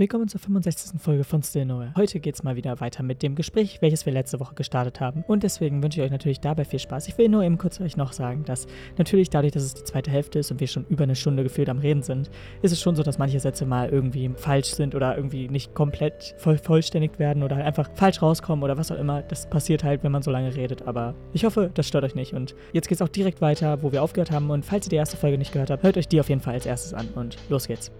Willkommen zur 65. Folge von Still Nowhere. Heute geht's mal wieder weiter mit dem Gespräch, welches wir letzte Woche gestartet haben. Und deswegen wünsche ich euch natürlich dabei viel Spaß. Ich will nur eben kurz euch noch sagen, dass natürlich dadurch, dass es die zweite Hälfte ist und wir schon über eine Stunde gefühlt am Reden sind, ist es schon so, dass manche Sätze mal irgendwie falsch sind oder irgendwie nicht komplett voll vollständig werden oder einfach falsch rauskommen oder was auch immer. Das passiert halt, wenn man so lange redet. Aber ich hoffe, das stört euch nicht. Und jetzt geht's auch direkt weiter, wo wir aufgehört haben. Und falls ihr die erste Folge nicht gehört habt, hört euch die auf jeden Fall als erstes an. Und los geht's.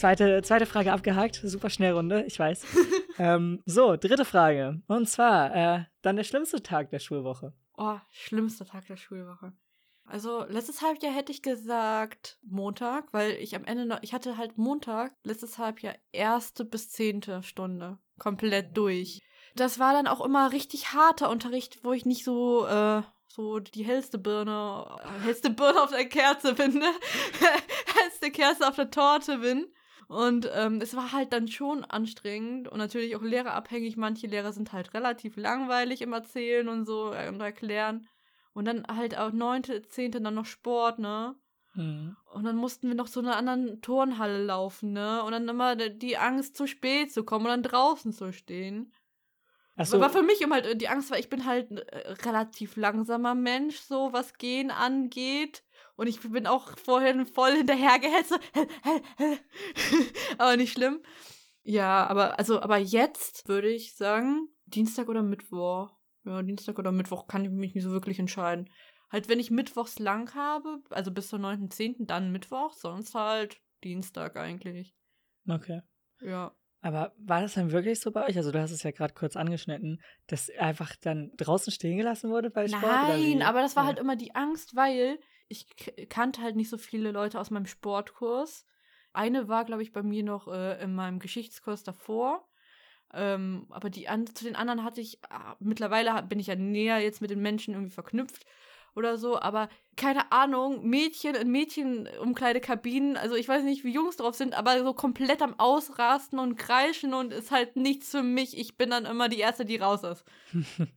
Zweite, zweite Frage abgehakt. Super schnell Runde, ich weiß. ähm, so, dritte Frage. Und zwar, äh, dann der schlimmste Tag der Schulwoche. Oh, schlimmster Tag der Schulwoche. Also, letztes Halbjahr hätte ich gesagt Montag, weil ich am Ende noch, ich hatte halt Montag, letztes Halbjahr erste bis zehnte Stunde. Komplett durch. Das war dann auch immer richtig harter Unterricht, wo ich nicht so, äh, so die hellste Birne, hellste Birne auf der Kerze bin, ne? hellste Kerze auf der Torte bin. Und ähm, es war halt dann schon anstrengend und natürlich auch lehrerabhängig. Manche Lehrer sind halt relativ langweilig im Erzählen und so äh, und erklären. Und dann halt auch neunte, zehnte dann noch Sport, ne? Mhm. Und dann mussten wir noch zu einer anderen Turnhalle laufen, ne? Und dann immer die Angst, zu spät zu kommen und dann draußen zu stehen. Ach so, War für mich immer halt die Angst, weil ich bin halt ein äh, relativ langsamer Mensch, so was Gehen angeht. Und ich bin auch vorhin voll hinterhergehetzt. aber nicht schlimm. Ja, aber also, aber jetzt würde ich sagen, Dienstag oder Mittwoch. Ja, Dienstag oder Mittwoch kann ich mich nicht so wirklich entscheiden. Halt, wenn ich mittwochs lang habe, also bis zum 9.10., dann Mittwoch, sonst halt Dienstag eigentlich. okay. Ja. Aber war das dann wirklich so bei euch? Also du hast es ja gerade kurz angeschnitten, dass einfach dann draußen stehen gelassen wurde bei Sport? Nein, aber das war Ja. halt immer die Angst, weil ich kannte halt nicht so viele Leute aus meinem Sportkurs. Eine war, glaube ich, bei mir noch äh, in meinem Geschichtskurs davor. Ähm, aber die an zu den anderen hatte ich, ah, mittlerweile bin ich ja näher jetzt mit den Menschen irgendwie verknüpft oder so, aber keine Ahnung, Mädchen in Mädchenumkleidekabinen, also ich weiß nicht, wie Jungs drauf sind, aber so komplett am Ausrasten und kreischen und ist halt nichts für mich. Ich bin dann immer die Erste, die raus ist.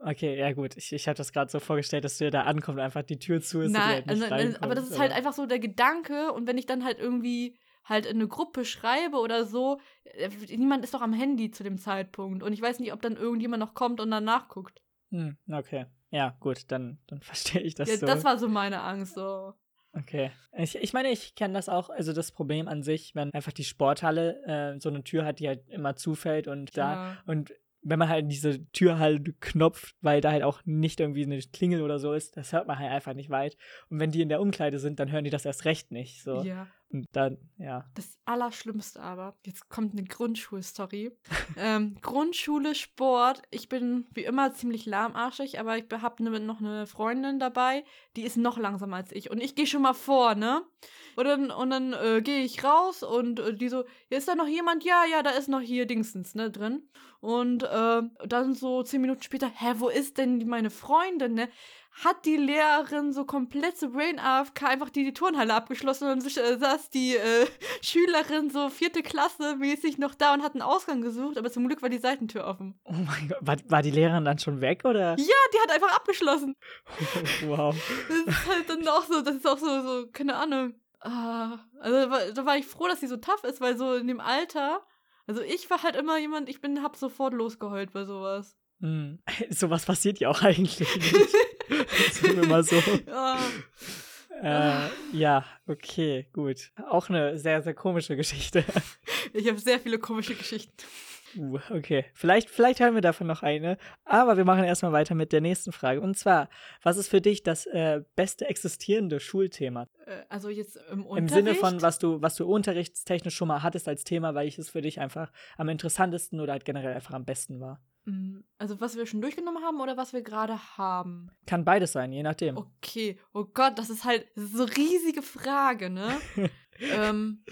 Okay, ja gut. Ich, ich habe das gerade so vorgestellt, dass du da ankommst und einfach die Tür zu ist. und Nein, halt nicht also, aber reinkommst, das ist halt aber- einfach so der Gedanke und wenn ich dann halt irgendwie halt in eine Gruppe schreibe oder so, äh, niemand ist doch am Handy zu dem Zeitpunkt und ich weiß nicht, ob dann irgendjemand noch kommt und dann nachguckt. Hm, okay. Ja, gut, dann, dann verstehe ich das ja, so. das war so meine Angst so. Okay. Ich, ich meine, ich kenne das auch, also das Problem an sich, wenn einfach die Sporthalle äh, so eine Tür hat, die halt immer zufällt und da Ja. und wenn man halt diese Tür halt knopft, weil da halt auch nicht irgendwie eine Klingel oder so ist, das hört man halt einfach nicht weit. Und wenn die in der Umkleide sind, dann hören die das erst recht nicht. So. Ja. Und dann, ja. Das Allerschlimmste aber, jetzt kommt eine Grundschulstory. ähm, Grundschule, Sport. Ich bin wie immer ziemlich lahmarschig, aber ich habe ne, noch eine Freundin dabei, die ist noch langsamer als ich. Und ich gehe schon mal vor, ne? Und dann, und dann äh, gehe ich raus und äh, die so, ja, ist da noch jemand? Ja, ja, da ist noch hier Dingsens, ne, drin. Und äh, dann so zehn Minuten später, hä, wo ist denn meine Freundin, ne? Hat die Lehrerin so komplett so Brain AFK einfach die, die Turnhalle abgeschlossen und äh, saß die äh, Schülerin so vierte Klasse mäßig noch da und hat einen Ausgang gesucht, aber zum Glück war die Seitentür offen. Oh mein Gott, war, war die Lehrerin dann schon weg oder? Ja, die hat einfach abgeschlossen. wow. Das ist halt dann auch so, das ist auch so, so keine Ahnung. Ah, also da war- ich froh, dass sie so tough ist, weil so in dem Alter, also ich war halt immer jemand, ich bin, hab sofort losgeheult bei sowas. Hm. Sowas passiert ja auch eigentlich nicht. Sagen wir mal so. Ja. Äh, ja, okay, gut. Auch eine sehr, sehr komische Geschichte. Ich habe sehr viele komische Geschichten. Uh, okay. Vielleicht, vielleicht haben wir davon noch eine. Aber wir machen erstmal weiter mit der nächsten Frage. Und zwar, was ist für dich das äh, beste existierende Schulthema? Äh, Also jetzt im Unterricht. Im Sinne von, was du, was du unterrichtstechnisch schon mal hattest als Thema, welches für dich einfach am interessantesten oder halt generell einfach am besten war. Mm, Also was wir schon durchgenommen haben oder was wir gerade haben? Kann beides sein, je nachdem. Okay, oh Gott, das ist halt so eine riesige Frage, ne? ähm,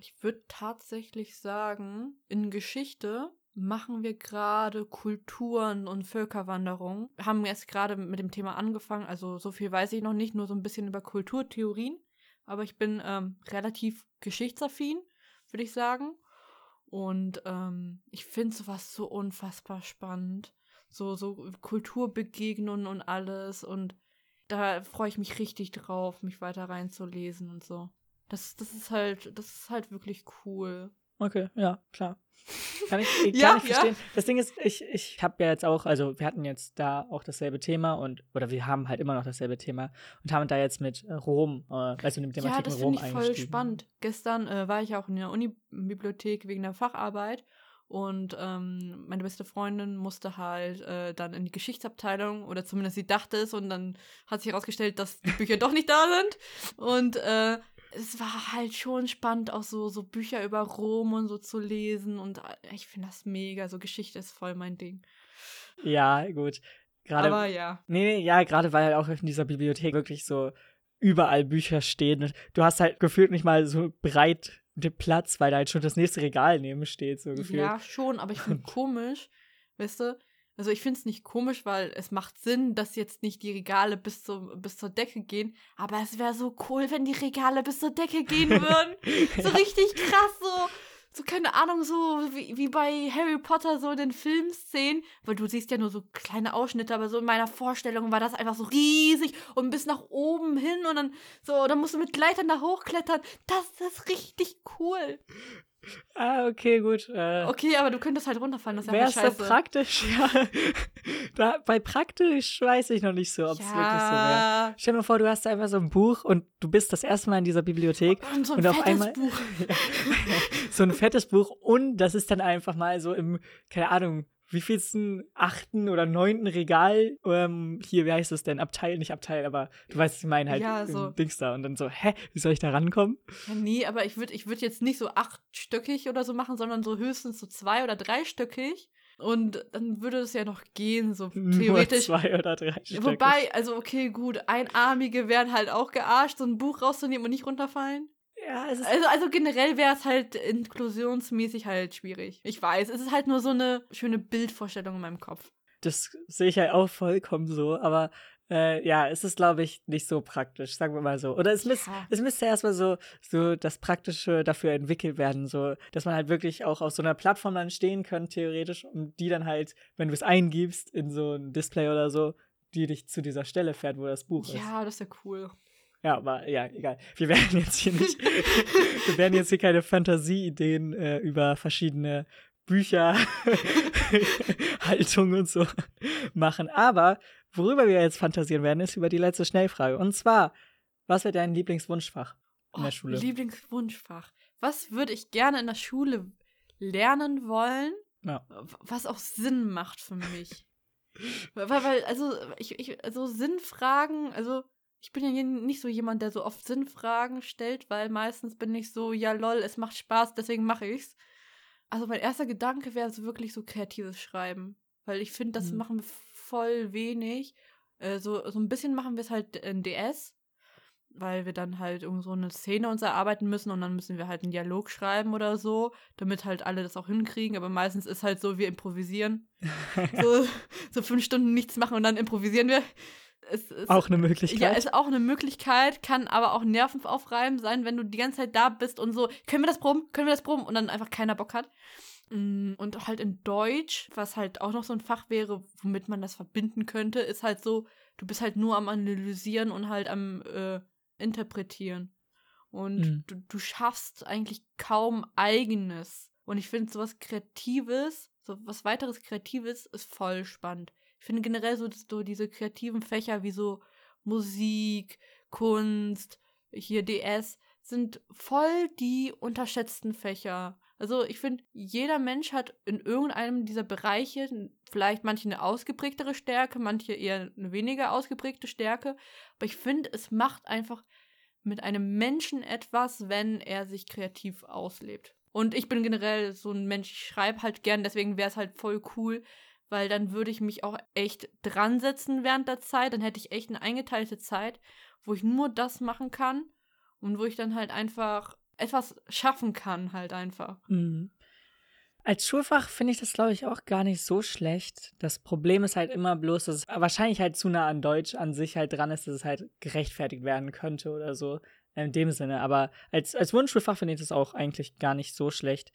ich würde tatsächlich sagen, in Geschichte machen wir gerade Kulturen und Völkerwanderung. Haben jetzt gerade mit dem Thema angefangen, also so viel weiß ich noch nicht, nur so ein bisschen über Kulturtheorien. Aber ich bin ähm, relativ geschichtsaffin, würde ich sagen. Und ähm, ich finde sowas so unfassbar spannend. So, so Kulturbegegnungen und alles. Und da freue ich mich richtig drauf, mich weiter reinzulesen und so. Das, das ist halt, das ist halt wirklich cool. Okay, ja, klar. Kann ich gar Ja, nicht ja. verstehen. Das Ding ist, ich, ich habe ja jetzt auch, also wir hatten jetzt da auch dasselbe Thema und, oder wir haben halt immer noch dasselbe Thema und haben da jetzt mit Rom, äh, also mit dem Ja, Artikel das Rom finde ich voll eingestiegen. spannend. Gestern äh, war ich auch in der Unibibliothek wegen der Facharbeit und ähm, meine beste Freundin musste halt äh, dann in die Geschichtsabteilung oder zumindest sie dachte es und dann hat sich herausgestellt, dass die Bücher doch nicht da sind und äh, es war halt schon spannend, auch so, so Bücher über Rom und so zu lesen und äh, ich finde das mega, so Geschichte ist voll mein Ding. Ja, gut. Gerade, Aber ja. nee, nee, ja, gerade weil halt auch in dieser Bibliothek wirklich so überall Bücher stehen. Du hast halt gefühlt nicht mal so breit den Platz, weil da halt schon das nächste Regal neben steht, so gefühlt. Ja, schon, aber ich finde komisch, weißt du? Also ich finde es nicht komisch, weil es macht Sinn, dass jetzt nicht die Regale bis, zum, bis zur Decke gehen. Aber es wäre so cool, wenn die Regale bis zur Decke gehen würden. so richtig krass, so, so keine Ahnung, so wie, wie bei Harry Potter, so in den Filmszenen. Weil du siehst ja nur so kleine Ausschnitte, aber so in meiner Vorstellung war das einfach so riesig und bis nach oben hin und dann so, dann musst du mit Gleitern da hochklettern. Das ist richtig cool. Ah, okay, gut. Äh, Okay, aber du könntest halt runterfallen, das Wäre ja es so scheiße. praktisch? Ja. da, bei praktisch weiß ich noch nicht so, ob es wirklich so wäre. ja. Stell dir mal vor, du hast einfach so ein Buch und du bist das erste Mal in dieser Bibliothek. Und so ein Und auf fettes einmal- Buch. so ein fettes Buch und das ist dann einfach mal so im, keine Ahnung, wie vielsten achten oder neunten Regal, ähm, hier, wie heißt es denn? Abteil, nicht Abteil, aber du weißt, was ich meine, halt Ja, so. Dings da. Und dann so, hä, wie soll ich da rankommen? Ja, nee, aber ich würde ich würd jetzt nicht so achtstöckig oder so machen, sondern so höchstens so zwei- oder dreistöckig. Und dann würde es ja noch gehen, so theoretisch. Nur zwei oder drei Stück. Wobei, also okay, gut, Einarmige wären halt auch gearscht, so ein Buch rauszunehmen und nicht runterfallen. Ja, es ist Also, also generell wäre es halt inklusionsmäßig halt schwierig. Ich weiß, es ist halt nur so eine schöne Bildvorstellung in meinem Kopf. das sehe ich halt auch vollkommen so, aber äh, ja, es ist, glaube ich, nicht so praktisch, sagen wir mal so. Oder es, müß, Ja. es müsste erstmal so, so das Praktische dafür entwickelt werden, so, dass man halt wirklich auch auf so einer Plattform dann stehen könnte, theoretisch, und die dann halt, wenn du es eingibst in so ein Display oder so, die dich zu dieser Stelle fährt, wo das Buch ist. Ja, das ist ja cool. Ja, aber ja, egal. Wir werden jetzt hier nicht, wir werden jetzt hier keine Fantasieideen äh, über verschiedene Bücher, Haltung und so machen. Aber worüber wir jetzt fantasieren werden, ist über die letzte Schnellfrage. Und zwar, was wäre dein Lieblingswunschfach in der Oh, Schule? Lieblingswunschfach. Was würde ich gerne in der Schule lernen wollen, Ja. was auch Sinn macht für mich? weil, weil, also, ich, ich, also Sinnfragen, also ich bin ja nicht so jemand, der so oft Sinnfragen stellt, weil meistens bin ich so, ja lol, es macht Spaß, deswegen mache ich's. Also mein erster Gedanke wäre so wirklich so kreatives Schreiben. Weil ich finde, das Mhm. machen wir voll wenig. Äh, so, so ein bisschen machen wir es halt in DS, weil wir dann halt irgend so eine Szene uns erarbeiten müssen und dann müssen wir halt einen Dialog schreiben oder so, damit halt alle das auch hinkriegen. Aber meistens ist halt so, wir improvisieren. so, so fünf Stunden nichts machen und dann improvisieren wir. Es, es, Auch eine Möglichkeit. ja, ist auch eine Möglichkeit, kann aber auch nervenaufreibend sein, wenn du die ganze Zeit da bist und so, können wir das proben, können wir das proben und dann einfach keiner Bock hat. Mm, Und halt in Deutsch, was halt auch noch so ein Fach wäre, womit man das verbinden könnte, ist halt so, du bist halt nur am Analysieren und halt am äh, Interpretieren. Und Mhm. du, du schaffst eigentlich kaum eigenes. Und ich finde sowas Kreatives, so was weiteres Kreatives ist voll spannend. Ich finde generell so, so diese kreativen Fächer wie so Musik, Kunst, hier DS, sind voll die unterschätzten Fächer. Also ich finde, jeder Mensch hat in irgendeinem dieser Bereiche vielleicht manche eine ausgeprägtere Stärke, manche eher eine weniger ausgeprägte Stärke. Aber ich finde, es macht einfach mit einem Menschen etwas, wenn er sich kreativ auslebt. Und ich bin generell so ein Mensch, ich schreibe halt gern, deswegen wäre es halt voll cool, weil dann würde ich mich auch echt dran setzen während der Zeit. Dann hätte ich echt eine eingeteilte Zeit, wo ich nur das machen kann und wo ich dann halt einfach etwas schaffen kann, halt einfach. Mhm. Als Schulfach finde ich das, glaube ich, auch gar nicht so schlecht. Das Problem ist halt immer bloß, dass es wahrscheinlich halt zu nah an Deutsch an sich halt dran ist, dass es halt gerechtfertigt werden könnte oder so. In dem Sinne. Aber als, als Wunschschulfach finde ich das auch eigentlich gar nicht so schlecht.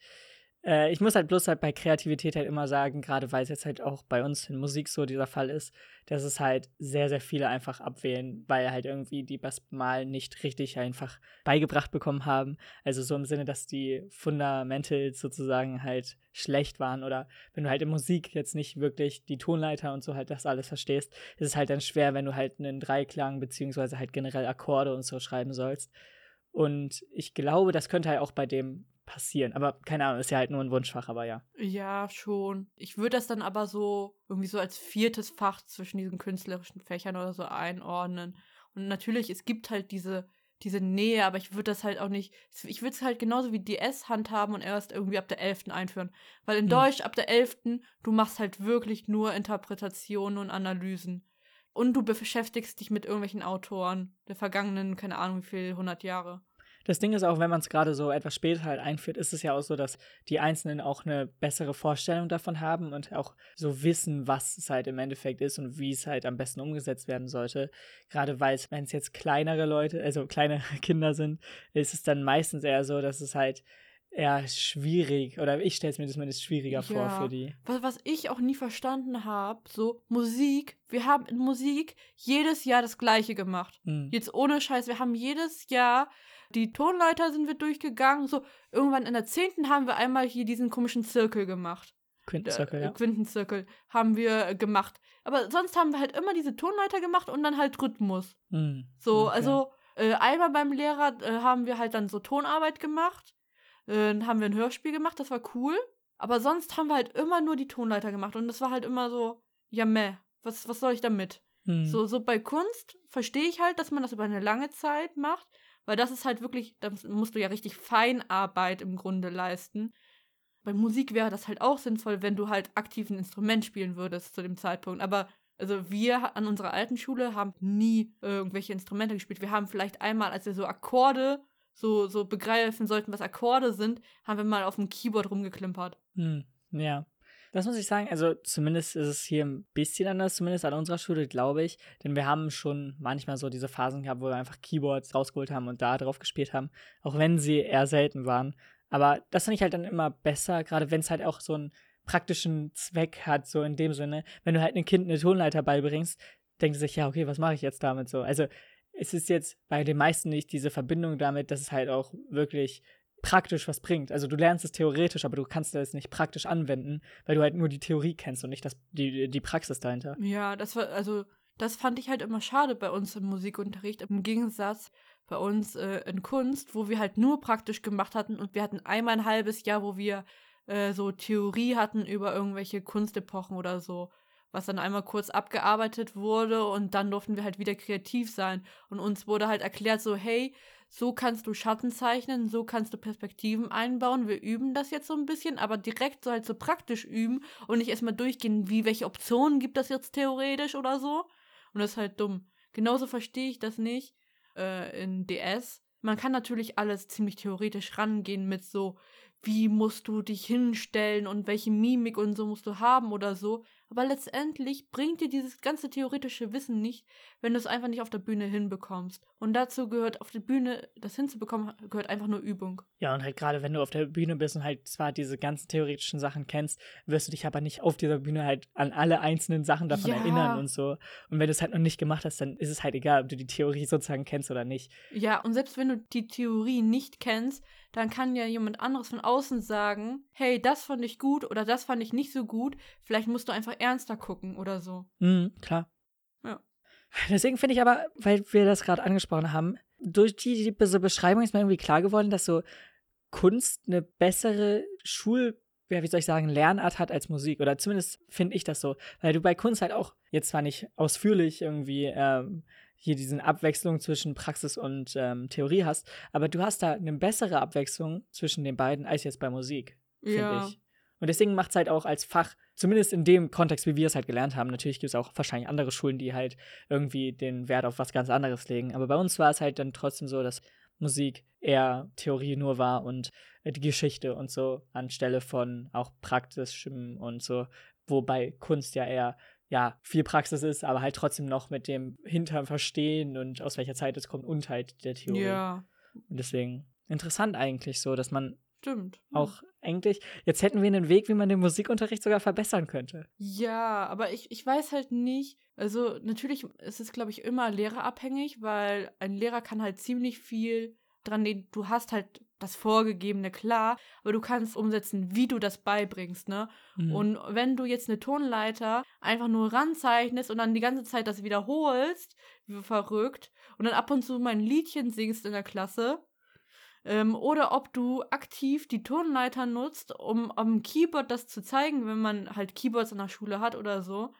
Äh, ich muss halt bloß halt bei Kreativität halt immer sagen, gerade weil es jetzt halt auch bei uns in Musik so dieser Fall ist, dass es halt sehr, sehr viele einfach abwählen, weil halt irgendwie die das mal nicht richtig einfach beigebracht bekommen haben. Also so im Sinne, dass die Fundamentals sozusagen halt schlecht waren oder wenn du halt in Musik jetzt nicht wirklich die Tonleiter und so halt das alles verstehst, ist es halt dann schwer, wenn du halt einen Dreiklang beziehungsweise halt generell Akkorde und so schreiben sollst. Und ich glaube, das könnte halt auch bei dem passieren. Aber keine Ahnung, ist ja halt nur ein Wunschfach, aber ja. Ja, schon. Ich würde das dann aber so irgendwie so als viertes Fach zwischen diesen künstlerischen Fächern oder so einordnen. Und natürlich, es gibt halt diese, diese Nähe, aber ich würde das halt auch nicht, ich würde es halt genauso wie DS handhaben und erst irgendwie ab der 11. einführen. Weil in hm. Deutsch ab der 11. du machst halt wirklich nur Interpretationen und Analysen. Und du beschäftigst dich mit irgendwelchen Autoren der vergangenen, keine Ahnung wie viel, 100 Jahre. Das Ding ist auch, wenn man es gerade so etwas später halt einführt, ist es ja auch so, dass die Einzelnen auch eine bessere Vorstellung davon haben und auch so wissen, was es halt im Endeffekt ist und wie es halt am besten umgesetzt werden sollte. Gerade weil es, wenn es jetzt kleinere Leute, also kleine Kinder sind, ist es dann meistens eher so, dass es halt eher schwierig oder ich stelle es mir zumindest schwieriger ja. vor für die. Was, was ich auch nie verstanden habe, so Musik, wir haben in Musik jedes Jahr das gleiche gemacht. Hm. Jetzt ohne Scheiß, wir haben jedes Jahr die Tonleiter sind wir durchgegangen. So, irgendwann in der zehnten haben wir einmal hier diesen komischen Zirkel gemacht. Quintenzirkel, ja. Quintenzirkel haben wir gemacht. Aber sonst haben wir halt immer diese Tonleiter gemacht und dann halt Rhythmus. Mm, so, okay. also äh, einmal beim Lehrer äh, haben wir halt dann so Tonarbeit gemacht. Äh, dann haben wir ein Hörspiel gemacht, das war cool. Aber sonst haben wir halt immer nur die Tonleiter gemacht. Und das war halt immer so, ja meh, was, was soll ich damit? Mm. So, so bei Kunst verstehe ich halt, dass man das über eine lange Zeit macht. Weil das ist halt wirklich, da musst du ja richtig Feinarbeit im Grunde leisten. Bei Musik wäre das halt auch sinnvoll, wenn du halt aktiv ein Instrument spielen würdest zu dem Zeitpunkt. Aber also wir an unserer alten Schule haben nie irgendwelche Instrumente gespielt. Wir haben vielleicht einmal, als wir so Akkorde so, so begreifen sollten, was Akkorde sind, haben wir mal auf dem Keyboard rumgeklimpert. Hm, ja. Das muss ich sagen, also zumindest ist es hier ein bisschen anders, zumindest an unserer Schule, glaube ich. Denn wir haben schon manchmal so diese Phasen gehabt, wo wir einfach Keyboards rausgeholt haben und da drauf gespielt haben, auch wenn sie eher selten waren. Aber das finde ich halt dann immer besser, gerade wenn es halt auch so einen praktischen Zweck hat, so in dem Sinne. Wenn du halt einem Kind eine Tonleiter beibringst, denkt es sich, ja, okay, was mache ich jetzt damit so? Also es ist jetzt bei den meisten nicht diese Verbindung damit, dass es halt auch wirklich praktisch was bringt. Also du lernst es theoretisch, aber du kannst es nicht praktisch anwenden, weil du halt nur die Theorie kennst und nicht das, die, die Praxis dahinter. Ja, das war, also das fand ich halt immer schade bei uns im Musikunterricht. Im Gegensatz bei uns äh, in Kunst, wo wir halt nur praktisch gemacht hatten und wir hatten einmal ein halbes Jahr, wo wir äh, so Theorie hatten über irgendwelche Kunstepochen oder so was dann einmal kurz abgearbeitet wurde und dann durften wir halt wieder kreativ sein. Und uns wurde halt erklärt, so, hey, so kannst du Schatten zeichnen, so kannst du Perspektiven einbauen. Wir üben das jetzt so ein bisschen, aber direkt so halt so praktisch üben und nicht erstmal durchgehen, wie welche Optionen gibt das jetzt theoretisch oder so. Und das ist halt dumm. Genauso verstehe ich das nicht äh, in DS. Man kann natürlich alles ziemlich theoretisch rangehen mit so, wie musst du dich hinstellen und welche Mimik und so musst du haben oder so. Aber letztendlich bringt dir dieses ganze theoretische Wissen nicht, wenn du es einfach nicht auf der Bühne hinbekommst. Und dazu gehört auf der Bühne, das hinzubekommen, gehört einfach nur Übung. Ja, und halt gerade wenn du auf der Bühne bist und halt zwar diese ganzen theoretischen Sachen kennst, wirst du dich aber nicht auf dieser Bühne halt an alle einzelnen Sachen davon ja. erinnern und so. Und wenn du es halt noch nicht gemacht hast, dann ist es halt egal, ob du die Theorie sozusagen kennst oder nicht. Ja, und selbst wenn du die Theorie nicht kennst, dann kann ja jemand anderes von außen sagen, hey, das fand ich gut oder das fand ich nicht so gut. Vielleicht musst du einfach ernster gucken oder so. Mhm, klar. Ja. Deswegen finde ich aber, weil wir das gerade angesprochen haben, durch die, diese Beschreibung ist mir irgendwie klar geworden, dass so Kunst eine bessere Schul- ja, wie soll ich sagen, Lernart hat als Musik. Oder zumindest finde ich das so. Weil du bei Kunst halt auch, jetzt zwar nicht ausführlich irgendwie ähm, hier diesen Abwechslung zwischen Praxis und ähm, Theorie hast, aber du hast da eine bessere Abwechslung zwischen den beiden als jetzt bei Musik, finde ja. ich. Und deswegen macht es halt auch als Fach, zumindest in dem Kontext, wie wir es halt gelernt haben, natürlich gibt es auch wahrscheinlich andere Schulen, die halt irgendwie den Wert auf was ganz anderes legen. Aber bei uns war es halt dann trotzdem so, dass Musik eher Theorie nur war und äh, die Geschichte und so anstelle von auch praktischem und so, wobei Kunst ja eher ja, viel Praxis ist, aber halt trotzdem noch mit dem Hintern verstehen und aus welcher Zeit es kommt und halt der Theorie. Ja. Und deswegen interessant eigentlich so, dass man Stimmt. Auch eigentlich, jetzt hätten wir einen Weg, wie man den Musikunterricht sogar verbessern könnte. Ja, aber ich, ich weiß halt nicht. Also, natürlich ist es, glaube ich, immer lehrerabhängig, weil ein Lehrer kann halt ziemlich viel dran nehmen. Du hast halt das Vorgegebene klar, aber du kannst umsetzen, wie du das beibringst, ne? Mhm. Und wenn du jetzt eine Tonleiter einfach nur ranzeichnest und dann die ganze Zeit das wiederholst, wie verrückt, und dann ab und zu mal ein Liedchen singst in der Klasse, ähm, oder ob du aktiv die Tonleiter nutzt, um am Keyboard das zu zeigen, wenn man halt Keyboards in der Schule hat oder so,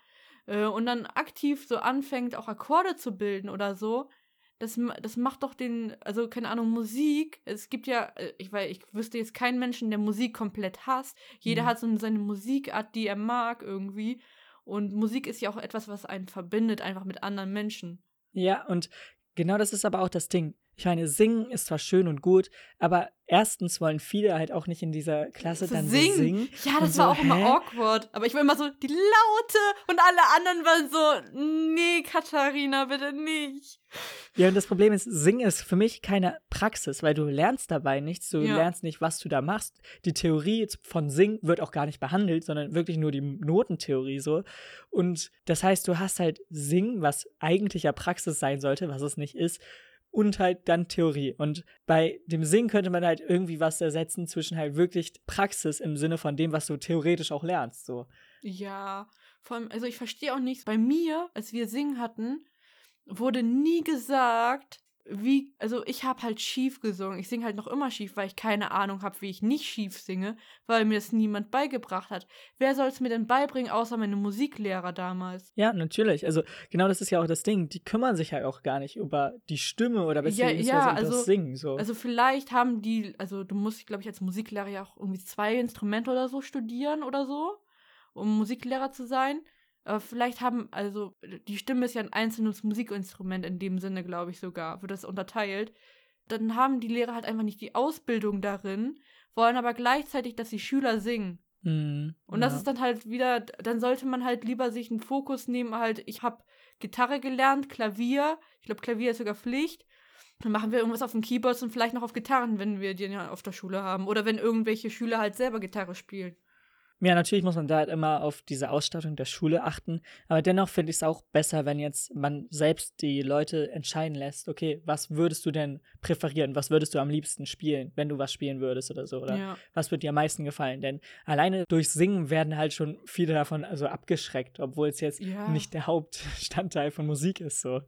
äh, und dann aktiv so anfängt, auch Akkorde zu bilden oder so, das, das macht doch den, also keine Ahnung, Musik. Es gibt ja, äh, ich weiß, ich wüsste jetzt keinen Menschen, der Musik komplett hasst. Jeder Mhm. hat so seine Musikart, die er mag irgendwie. Und Musik ist ja auch etwas, was einen verbindet, einfach mit anderen Menschen. Ja, und genau das ist aber auch das Ding. Ich meine, singen ist zwar schön und gut, aber erstens wollen viele halt auch nicht in dieser Klasse dann singen. so singen. Ja, das so, war auch hä? immer awkward. Aber ich war immer so, die Laute und alle anderen waren so, nee, Katharina, bitte nicht. Ja, und das Problem ist, Singen ist für mich keine Praxis, weil du lernst dabei nichts, du Ja. lernst nicht, was du da machst. Die Theorie von Singen wird auch gar nicht behandelt, sondern wirklich nur die Notentheorie so. Und das heißt, du hast halt Singen, was eigentlich ja Praxis sein sollte, was es nicht ist, und halt dann Theorie. Und bei dem Singen könnte man halt irgendwie was ersetzen zwischen halt wirklich Praxis im Sinne von dem, was du theoretisch auch lernst. So. Ja, vor allem, also ich verstehe auch nichts. Bei mir, als wir singen hatten, wurde nie gesagt, wie, also ich habe halt schief gesungen. Ich singe halt noch immer schief, weil ich keine Ahnung habe, wie ich nicht schief singe, weil mir das niemand beigebracht hat. Wer soll es mir denn beibringen, außer meine Musiklehrer damals? Ja, natürlich. Also genau das ist ja auch das Ding. Die kümmern sich halt auch gar nicht über die Stimme oder Ja, beziehungsweise ja, über also- das Singen. So. Also vielleicht haben die, also du musst, glaube ich, als Musiklehrer ja auch irgendwie zwei Instrumente oder so studieren oder so, um Musiklehrer zu sein. Aber vielleicht haben, also die Stimme ist ja ein einzelnes Musikinstrument in dem Sinne, glaube ich sogar, wird das unterteilt. Dann haben die Lehrer halt einfach nicht die Ausbildung darin, wollen aber gleichzeitig, dass die Schüler singen. Hm, Und das ja. ist dann halt wieder, dann sollte man halt lieber sich einen Fokus nehmen, halt, ich habe Gitarre gelernt, Klavier, ich glaube, Klavier ist sogar Pflicht. Dann machen wir irgendwas auf den Keyboards und vielleicht noch auf Gitarren, wenn wir die ja auf der Schule haben. Oder wenn irgendwelche Schüler halt selber Gitarre spielen. Ja, natürlich muss man da halt immer auf diese Ausstattung der Schule achten. Aber dennoch finde ich es auch besser, wenn jetzt man selbst die Leute entscheiden lässt, okay, was würdest du denn präferieren? Was würdest du am liebsten spielen, wenn du was spielen würdest oder so? Oder Ja. was wird dir am meisten gefallen? Denn alleine durch Singen werden halt schon viele davon also abgeschreckt, obwohl es jetzt Ja. nicht der Hauptstandteil von Musik ist so.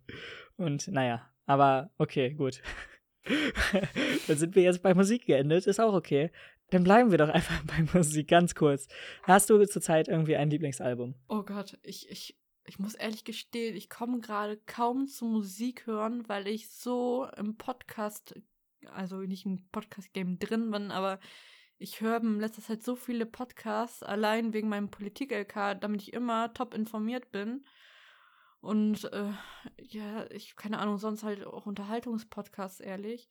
Und naja, aber okay, gut. Dann sind wir jetzt bei Musik geendet, ist auch okay. Dann bleiben wir doch einfach bei Musik, ganz kurz. Hast du zurzeit irgendwie ein Lieblingsalbum? Oh Gott, ich, ich, ich muss ehrlich gestehen, ich komme gerade kaum zu Musik hören, weil ich so im Podcast, also nicht im Podcast-Game drin bin, aber ich höre in letzter Zeit so viele Podcasts, allein wegen meinem Politik-LK, damit ich immer top informiert bin. Und äh, ja, ich, keine Ahnung, sonst halt auch Unterhaltungspodcasts, ehrlich.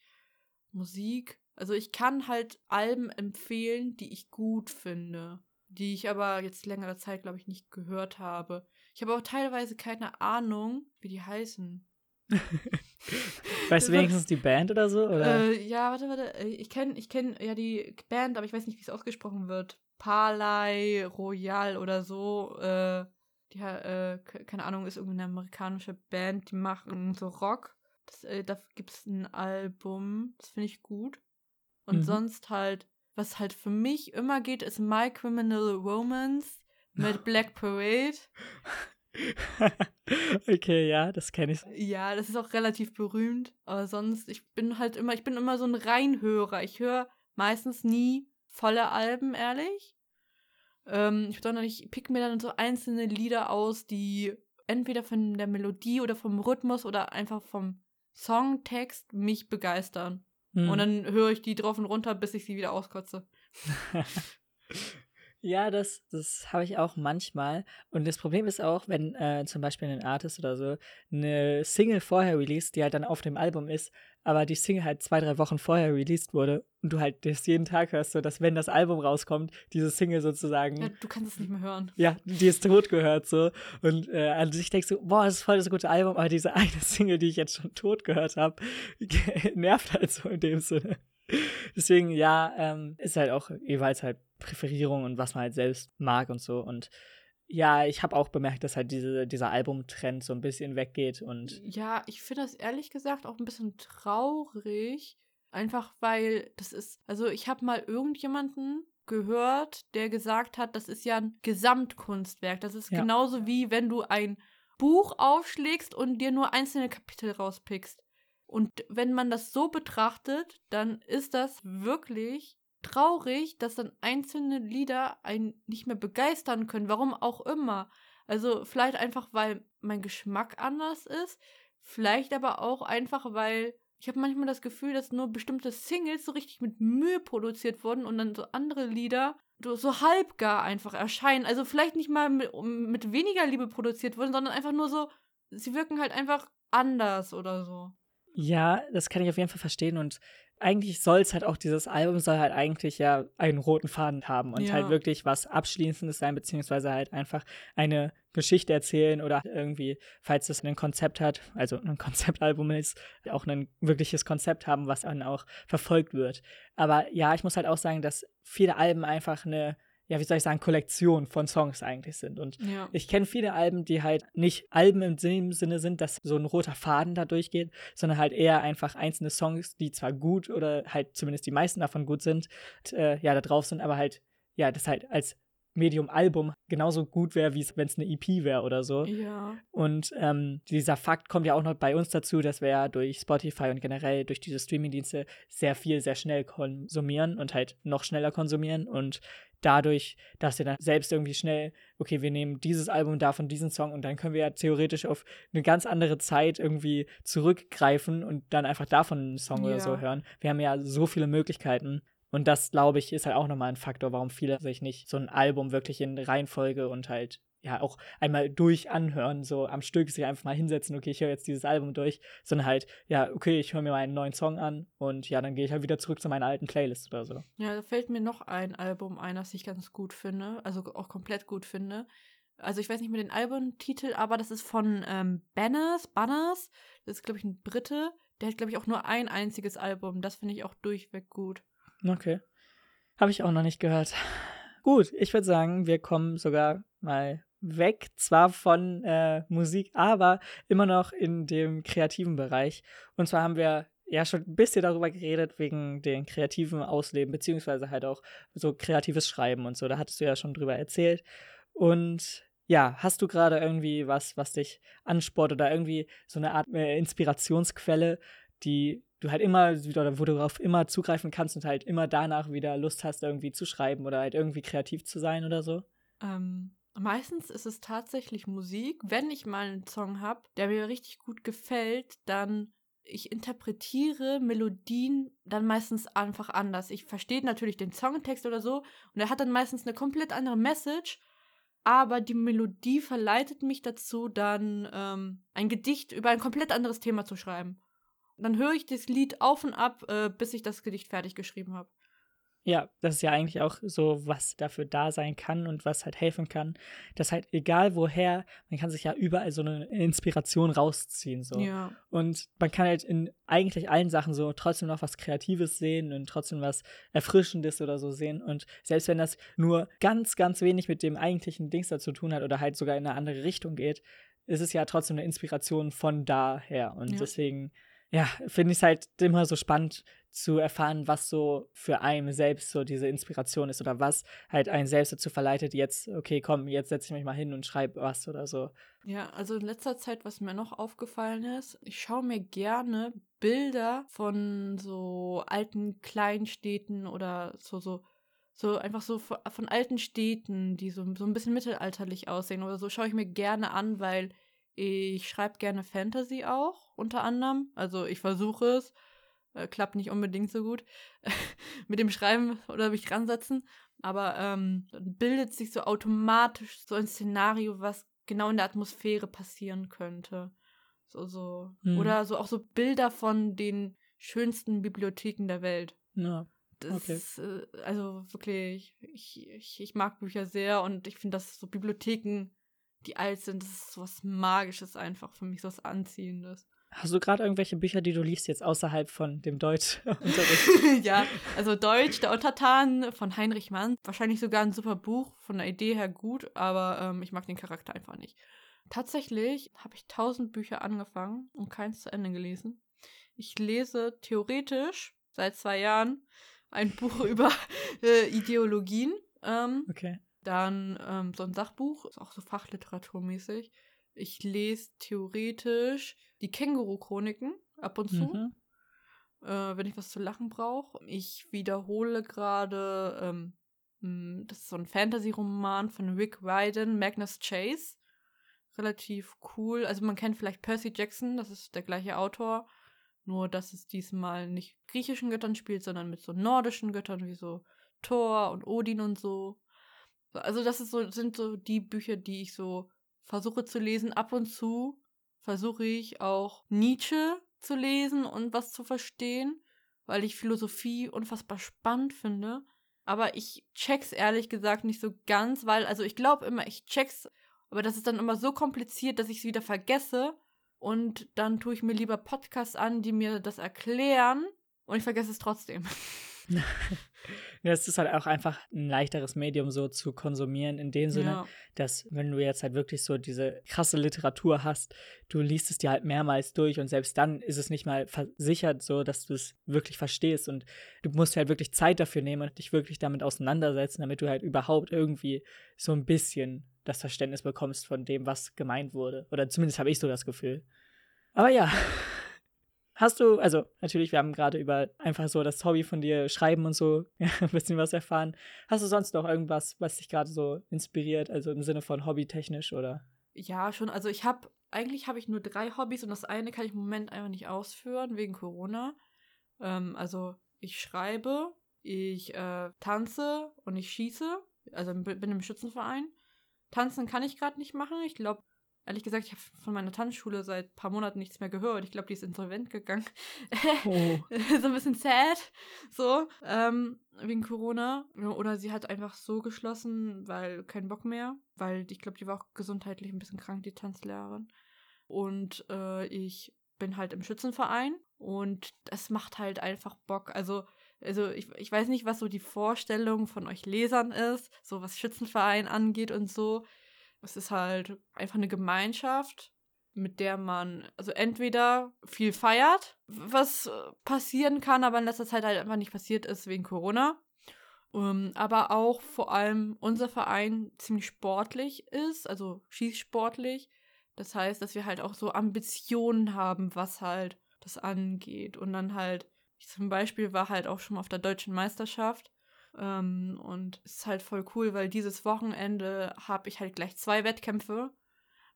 Musik. Also ich kann halt Alben empfehlen, die ich gut finde, die ich aber jetzt längere Zeit, glaube ich, nicht gehört habe. Ich habe auch teilweise keine Ahnung, wie die heißen. Weißt du wenigstens die Band oder so? Oder? Äh, ja, warte, warte. äh, Ich kenne ich kenn ja die Band, aber ich weiß nicht, wie es ausgesprochen wird. Palais Royal oder so. Äh, die, äh, ke- keine Ahnung, ist irgendeine amerikanische Band, die machen so Rock. Das, äh, da gibt es ein Album, das finde ich gut. Und Mhm. sonst halt, was halt für mich immer geht, ist My Criminal Romance mit Black Parade. okay, ja, das kenne ich. Ja, das ist auch relativ berühmt. Aber sonst, ich bin halt immer, ich bin immer so ein Reinhörer. Ich höre meistens nie volle Alben, ehrlich. Ähm, sondern ich pick mir dann so einzelne Lieder aus, die entweder von der Melodie oder vom Rhythmus oder einfach vom Songtext mich begeistern. Hm. Und dann höre ich die drauf und runter, bis ich sie wieder auskotze. Ja, das, das habe ich auch manchmal. Und das Problem ist auch, wenn äh, zum Beispiel ein Artist oder so eine Single vorher released, die halt dann auf dem Album ist, aber die Single halt zwei, drei Wochen vorher released wurde und du halt das jeden Tag hörst, so dass wenn das Album rauskommt, diese Single sozusagen, Ja, ja, du kannst es nicht mehr hören. die ist tot gehört so. Und äh, an sich denkst du, boah, das ist voll das gute Album, aber diese eine Single, die ich jetzt schon tot gehört habe, nervt halt so in dem Sinne. Deswegen, ja, ähm, ist halt auch jeweils halt Präferierung und was man halt selbst mag und so. Und ja, ich habe auch bemerkt, dass halt diese, dieser Albumtrend so ein bisschen weggeht und. Ja, ich finde das ehrlich gesagt auch ein bisschen traurig. Einfach weil das ist, also ich habe mal irgendjemanden gehört, der gesagt hat, das ist ja ein Gesamtkunstwerk. Das ist ja. genauso wie wenn du ein Buch aufschlägst und dir nur einzelne Kapitel rauspickst. Und wenn man das so betrachtet, dann ist das wirklich traurig, dass dann einzelne Lieder einen nicht mehr begeistern können, warum auch immer. Also vielleicht einfach, weil mein Geschmack anders ist, vielleicht aber auch einfach, weil ich habe manchmal das Gefühl, dass nur bestimmte Singles so richtig mit Mühe produziert wurden und dann so andere Lieder so halbgar einfach erscheinen. Also vielleicht nicht mal mit, mit weniger Liebe produziert wurden, sondern einfach nur so, sie wirken halt einfach anders oder so. Ja, das kann ich auf jeden Fall verstehen und eigentlich soll es halt auch, dieses Album soll halt eigentlich ja einen roten Faden haben und halt ja. halt wirklich was Abschließendes sein, beziehungsweise halt einfach eine Geschichte erzählen oder irgendwie, falls es ein Konzept hat, also ein Konzeptalbum ist, auch ein wirkliches Konzept haben, was dann auch verfolgt wird. Aber ja, ich muss halt auch sagen, dass viele Alben einfach eine ja, wie soll ich sagen, Kollektion von Songs eigentlich sind. Und ja. ich kenne viele Alben, die halt nicht Alben im Sinne sind, dass so ein roter Faden da durchgeht, sondern halt eher einfach einzelne Songs, die zwar gut oder halt zumindest die meisten davon gut sind, äh, ja, da drauf sind, aber halt, ja, das halt als Medium-Album genauso gut wäre, wie wenn es eine EP wäre oder so. Ja. Und ähm, dieser Fakt kommt ja auch noch bei uns dazu, dass wir ja durch Spotify und generell durch diese Streaming-Dienste sehr viel, sehr schnell konsumieren und halt noch schneller konsumieren und dadurch, dass wir dann selbst irgendwie schnell, okay, wir nehmen dieses Album davon, diesen Song und dann können wir ja theoretisch auf eine ganz andere Zeit irgendwie zurückgreifen und dann einfach davon einen Song ja. oder so hören. Wir haben ja so viele Möglichkeiten. Und das, glaube ich, ist halt auch nochmal ein Faktor, warum viele sich nicht so ein Album wirklich in Reihenfolge und halt ja auch einmal durch anhören, so am Stück sich einfach mal hinsetzen, okay, ich höre jetzt dieses Album durch, sondern halt, ja, okay, ich höre mir mal einen neuen Song an und ja, dann gehe ich halt wieder zurück zu meiner alten Playlist oder so. Ja, da fällt mir noch ein Album ein, das ich ganz gut finde, also auch komplett gut finde. Also ich weiß nicht mehr den Albumtitel, aber das ist von ähm, Banners, Banners, das ist, glaube ich, ein Brite, der hat, glaube ich, auch nur ein einziges Album, das finde ich auch durchweg gut. Okay. Habe ich auch noch nicht gehört. Gut, ich würde sagen, wir kommen sogar mal weg, zwar von äh, Musik, aber immer noch in dem kreativen Bereich. Und zwar haben wir ja schon ein bisschen darüber geredet, wegen den kreativen Ausleben, beziehungsweise halt auch so kreatives Schreiben und so. Da hattest du ja schon drüber erzählt. Und ja, hast du gerade irgendwie was, was dich ansport oder irgendwie so eine Art äh, Inspirationsquelle, die du halt immer oder wo du darauf immer zugreifen kannst und halt immer danach wieder Lust hast, irgendwie zu schreiben oder halt irgendwie kreativ zu sein oder so? Ähm, meistens ist es tatsächlich Musik. Wenn ich mal einen Song habe, der mir richtig gut gefällt, dann ich interpretiere Melodien dann meistens einfach anders. Ich verstehe natürlich den Songtext oder so und er hat dann meistens eine komplett andere Message, aber die Melodie verleitet mich dazu, dann ähm, ein Gedicht über ein komplett anderes Thema zu schreiben. Dann höre ich das Lied auf und ab, äh, bis ich das Gedicht fertig geschrieben habe. Ja, das ist ja eigentlich auch so, was dafür da sein kann und was halt helfen kann, dass halt egal woher, man kann sich ja überall so eine Inspiration rausziehen so. Ja. Und man kann halt in eigentlich allen Sachen so trotzdem noch was Kreatives sehen und trotzdem was Erfrischendes oder so sehen und selbst wenn das nur ganz, ganz wenig mit dem eigentlichen Dings da zu tun hat oder halt sogar in eine andere Richtung geht, ist es ja trotzdem eine Inspiration von daher und ja. deswegen ja, finde ich es halt immer so spannend zu erfahren, was so für einen selbst so diese Inspiration ist oder was halt einen selbst dazu verleitet, jetzt, okay, komm, jetzt setze ich mich mal hin und schreibe was oder so. Ja, also in letzter Zeit, was mir noch aufgefallen ist, ich schaue mir gerne Bilder von so alten Kleinstädten oder so, so, so einfach so von alten Städten, die so, so ein bisschen mittelalterlich aussehen oder so, schaue ich mir gerne an, weil ich schreibe gerne Fantasy auch, unter anderem. Also ich versuche es. Äh, klappt nicht unbedingt so gut mit dem Schreiben oder mich ransetzen. Aber ähm, bildet sich so automatisch so ein Szenario, was genau in der Atmosphäre passieren könnte. So, so. Hm. Oder so auch so Bilder von den schönsten Bibliotheken der Welt. Ja. Das okay. ist, äh, also wirklich, ich, ich, ich mag Bücher sehr und ich finde, dass so Bibliotheken die alt sind, das ist so was Magisches einfach für mich, so was Anziehendes. Hast du gerade irgendwelche Bücher, die du liest, jetzt außerhalb von dem Deutschunterricht? ja, also Deutsch, der Untertan von Heinrich Mann. Wahrscheinlich sogar ein super Buch, von der Idee her gut, aber ähm, ich mag den Charakter einfach nicht. Tatsächlich habe ich tausend Bücher angefangen und keins zu Ende gelesen. Ich lese theoretisch seit zwei Jahren ein Buch über äh, Ideologien. Ähm, okay. Dann ähm, so ein Sachbuch, ist auch so fachliteraturmäßig. Ich lese theoretisch die Känguru-Chroniken ab und zu, mhm. äh, wenn ich was zu lachen brauche. Ich wiederhole gerade, ähm, hm, das ist so ein Fantasy-Roman von Rick Ryden, Magnus Chase. Relativ cool. Also man kennt vielleicht Percy Jackson, das ist der gleiche Autor. Nur, dass es diesmal nicht griechischen Göttern spielt, sondern mit so nordischen Göttern wie so Thor und Odin und so. Also das ist so, sind so die Bücher, die ich so versuche zu lesen. Ab und zu versuche ich auch Nietzsche zu lesen und was zu verstehen, weil ich Philosophie unfassbar spannend finde. Aber ich check's ehrlich gesagt nicht so ganz, weil, also ich glaube immer, ich check's, aber das ist dann immer so kompliziert, dass ich es wieder vergesse. Und dann tue ich mir lieber Podcasts an, die mir das erklären und ich vergesse es trotzdem. es ist halt auch einfach ein leichteres Medium so zu konsumieren, in dem Sinne, ja. dass wenn du jetzt halt wirklich so diese krasse Literatur hast, du liest es dir halt mehrmals durch und selbst dann ist es nicht mal versichert so, dass du es wirklich verstehst und du musst halt wirklich Zeit dafür nehmen und dich wirklich damit auseinandersetzen, damit du halt überhaupt irgendwie so ein bisschen das Verständnis bekommst von dem, was gemeint wurde. Oder zumindest habe ich so das Gefühl. Aber ja, Hast du, also natürlich, wir haben gerade über einfach so das Hobby von dir schreiben und so ja, ein bisschen was erfahren. Hast du sonst noch irgendwas, was dich gerade so inspiriert, also im Sinne von hobbytechnisch oder? Ja, schon. Also ich habe, eigentlich habe ich nur drei Hobbys und das eine kann ich im Moment einfach nicht ausführen wegen Corona. Ähm, also ich schreibe, ich äh, tanze und ich schieße. Also bin im Schützenverein. Tanzen kann ich gerade nicht machen. Ich glaube, Ehrlich gesagt, ich habe von meiner Tanzschule seit ein paar Monaten nichts mehr gehört. Ich glaube, die ist insolvent gegangen. Oh. so ein bisschen sad. So, ähm, wegen Corona. Oder sie hat einfach so geschlossen, weil kein Bock mehr. Weil ich glaube, die war auch gesundheitlich ein bisschen krank, die Tanzlehrerin. Und äh, ich bin halt im Schützenverein und es macht halt einfach Bock. Also, also ich, ich weiß nicht, was so die Vorstellung von euch Lesern ist, so was Schützenverein angeht und so. Es ist halt einfach eine Gemeinschaft, mit der man also entweder viel feiert, was passieren kann, aber in letzter Zeit halt einfach nicht passiert ist wegen Corona. Um, ähm, aber auch vor allem unser Verein ziemlich sportlich ist, also schießsportlich. Das heißt, dass wir halt auch so Ambitionen haben, was halt das angeht. Und dann halt, ich zum Beispiel war halt auch schon mal auf der deutschen Meisterschaft ähm, und es ist halt voll cool, weil dieses Wochenende habe ich halt gleich zwei Wettkämpfe.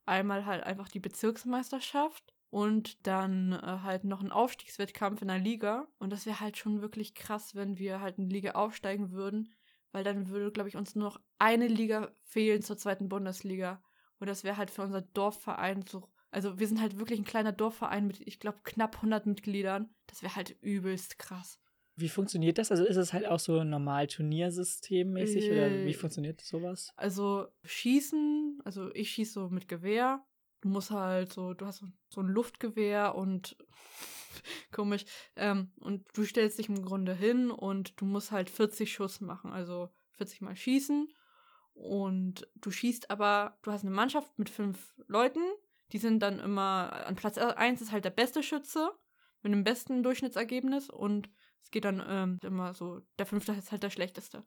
Einmal halt einfach die Bezirksmeisterschaft und dann äh, halt noch ein Aufstiegswettkampf in der Liga. Und das wäre halt schon wirklich krass, wenn wir halt in die Liga aufsteigen würden, weil dann würde, glaube ich, uns nur noch eine Liga fehlen zur zweiten Bundesliga. Und das wäre halt für unser Dorfverein so. Also wir sind halt wirklich ein kleiner Dorfverein mit, ich glaube, knapp 100 Mitgliedern. Das wäre halt übelst krass. Wie funktioniert das? Also ist es halt auch so normal Turniersystemmäßig äh, oder wie funktioniert sowas? Also schießen, also ich schieße so mit Gewehr. Du musst halt so, du hast so, ein Luftgewehr und komisch. Ähm, und du stellst dich im Grunde hin und du musst halt 40 Schuss machen, also 40 Mal schießen. Und du schießt aber, du hast eine Mannschaft mit fünf Leuten, die sind dann immer, an Platz 1 ist halt der beste Schütze mit dem besten Durchschnittsergebnis und es geht dann ähm, immer so, der Fünfte ist halt der Schlechteste.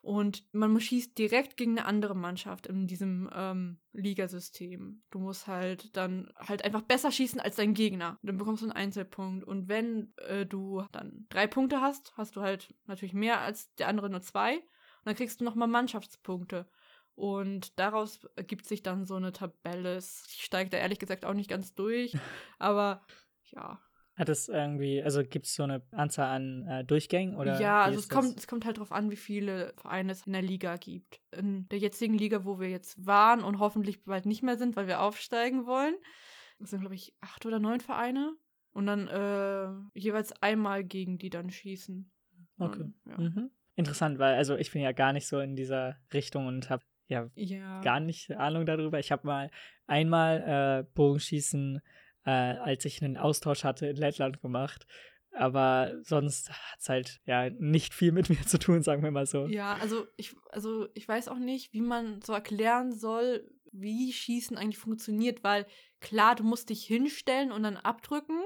Und man schießt direkt gegen eine andere Mannschaft in diesem ähm, Ligasystem. Du musst halt dann halt einfach besser schießen als dein Gegner. Dann bekommst du einen Einzelpunkt. Und wenn äh, du dann drei Punkte hast, hast du halt natürlich mehr als der andere nur zwei. Und dann kriegst du nochmal Mannschaftspunkte. Und daraus ergibt sich dann so eine Tabelle. Ich steige da ehrlich gesagt auch nicht ganz durch. Aber ja, hat es irgendwie, also gibt es so eine Anzahl an äh, Durchgängen? Oder ja, also es kommt, es kommt halt darauf an, wie viele Vereine es in der Liga gibt. In der jetzigen Liga, wo wir jetzt waren und hoffentlich bald nicht mehr sind, weil wir aufsteigen wollen, sind, glaube ich, acht oder neun Vereine. Und dann äh, jeweils einmal gegen die dann schießen. Okay. Und, ja. mhm. Interessant, weil also ich bin ja gar nicht so in dieser Richtung und habe ja, ja, gar nicht Ahnung darüber. Ich habe mal einmal äh, Bogenschießen äh, als ich einen Austausch hatte in Lettland gemacht. Aber sonst hat es halt ja nicht viel mit mir zu tun, sagen wir mal so. Ja, also ich, also ich weiß auch nicht, wie man so erklären soll, wie Schießen eigentlich funktioniert, weil klar, du musst dich hinstellen und dann abdrücken,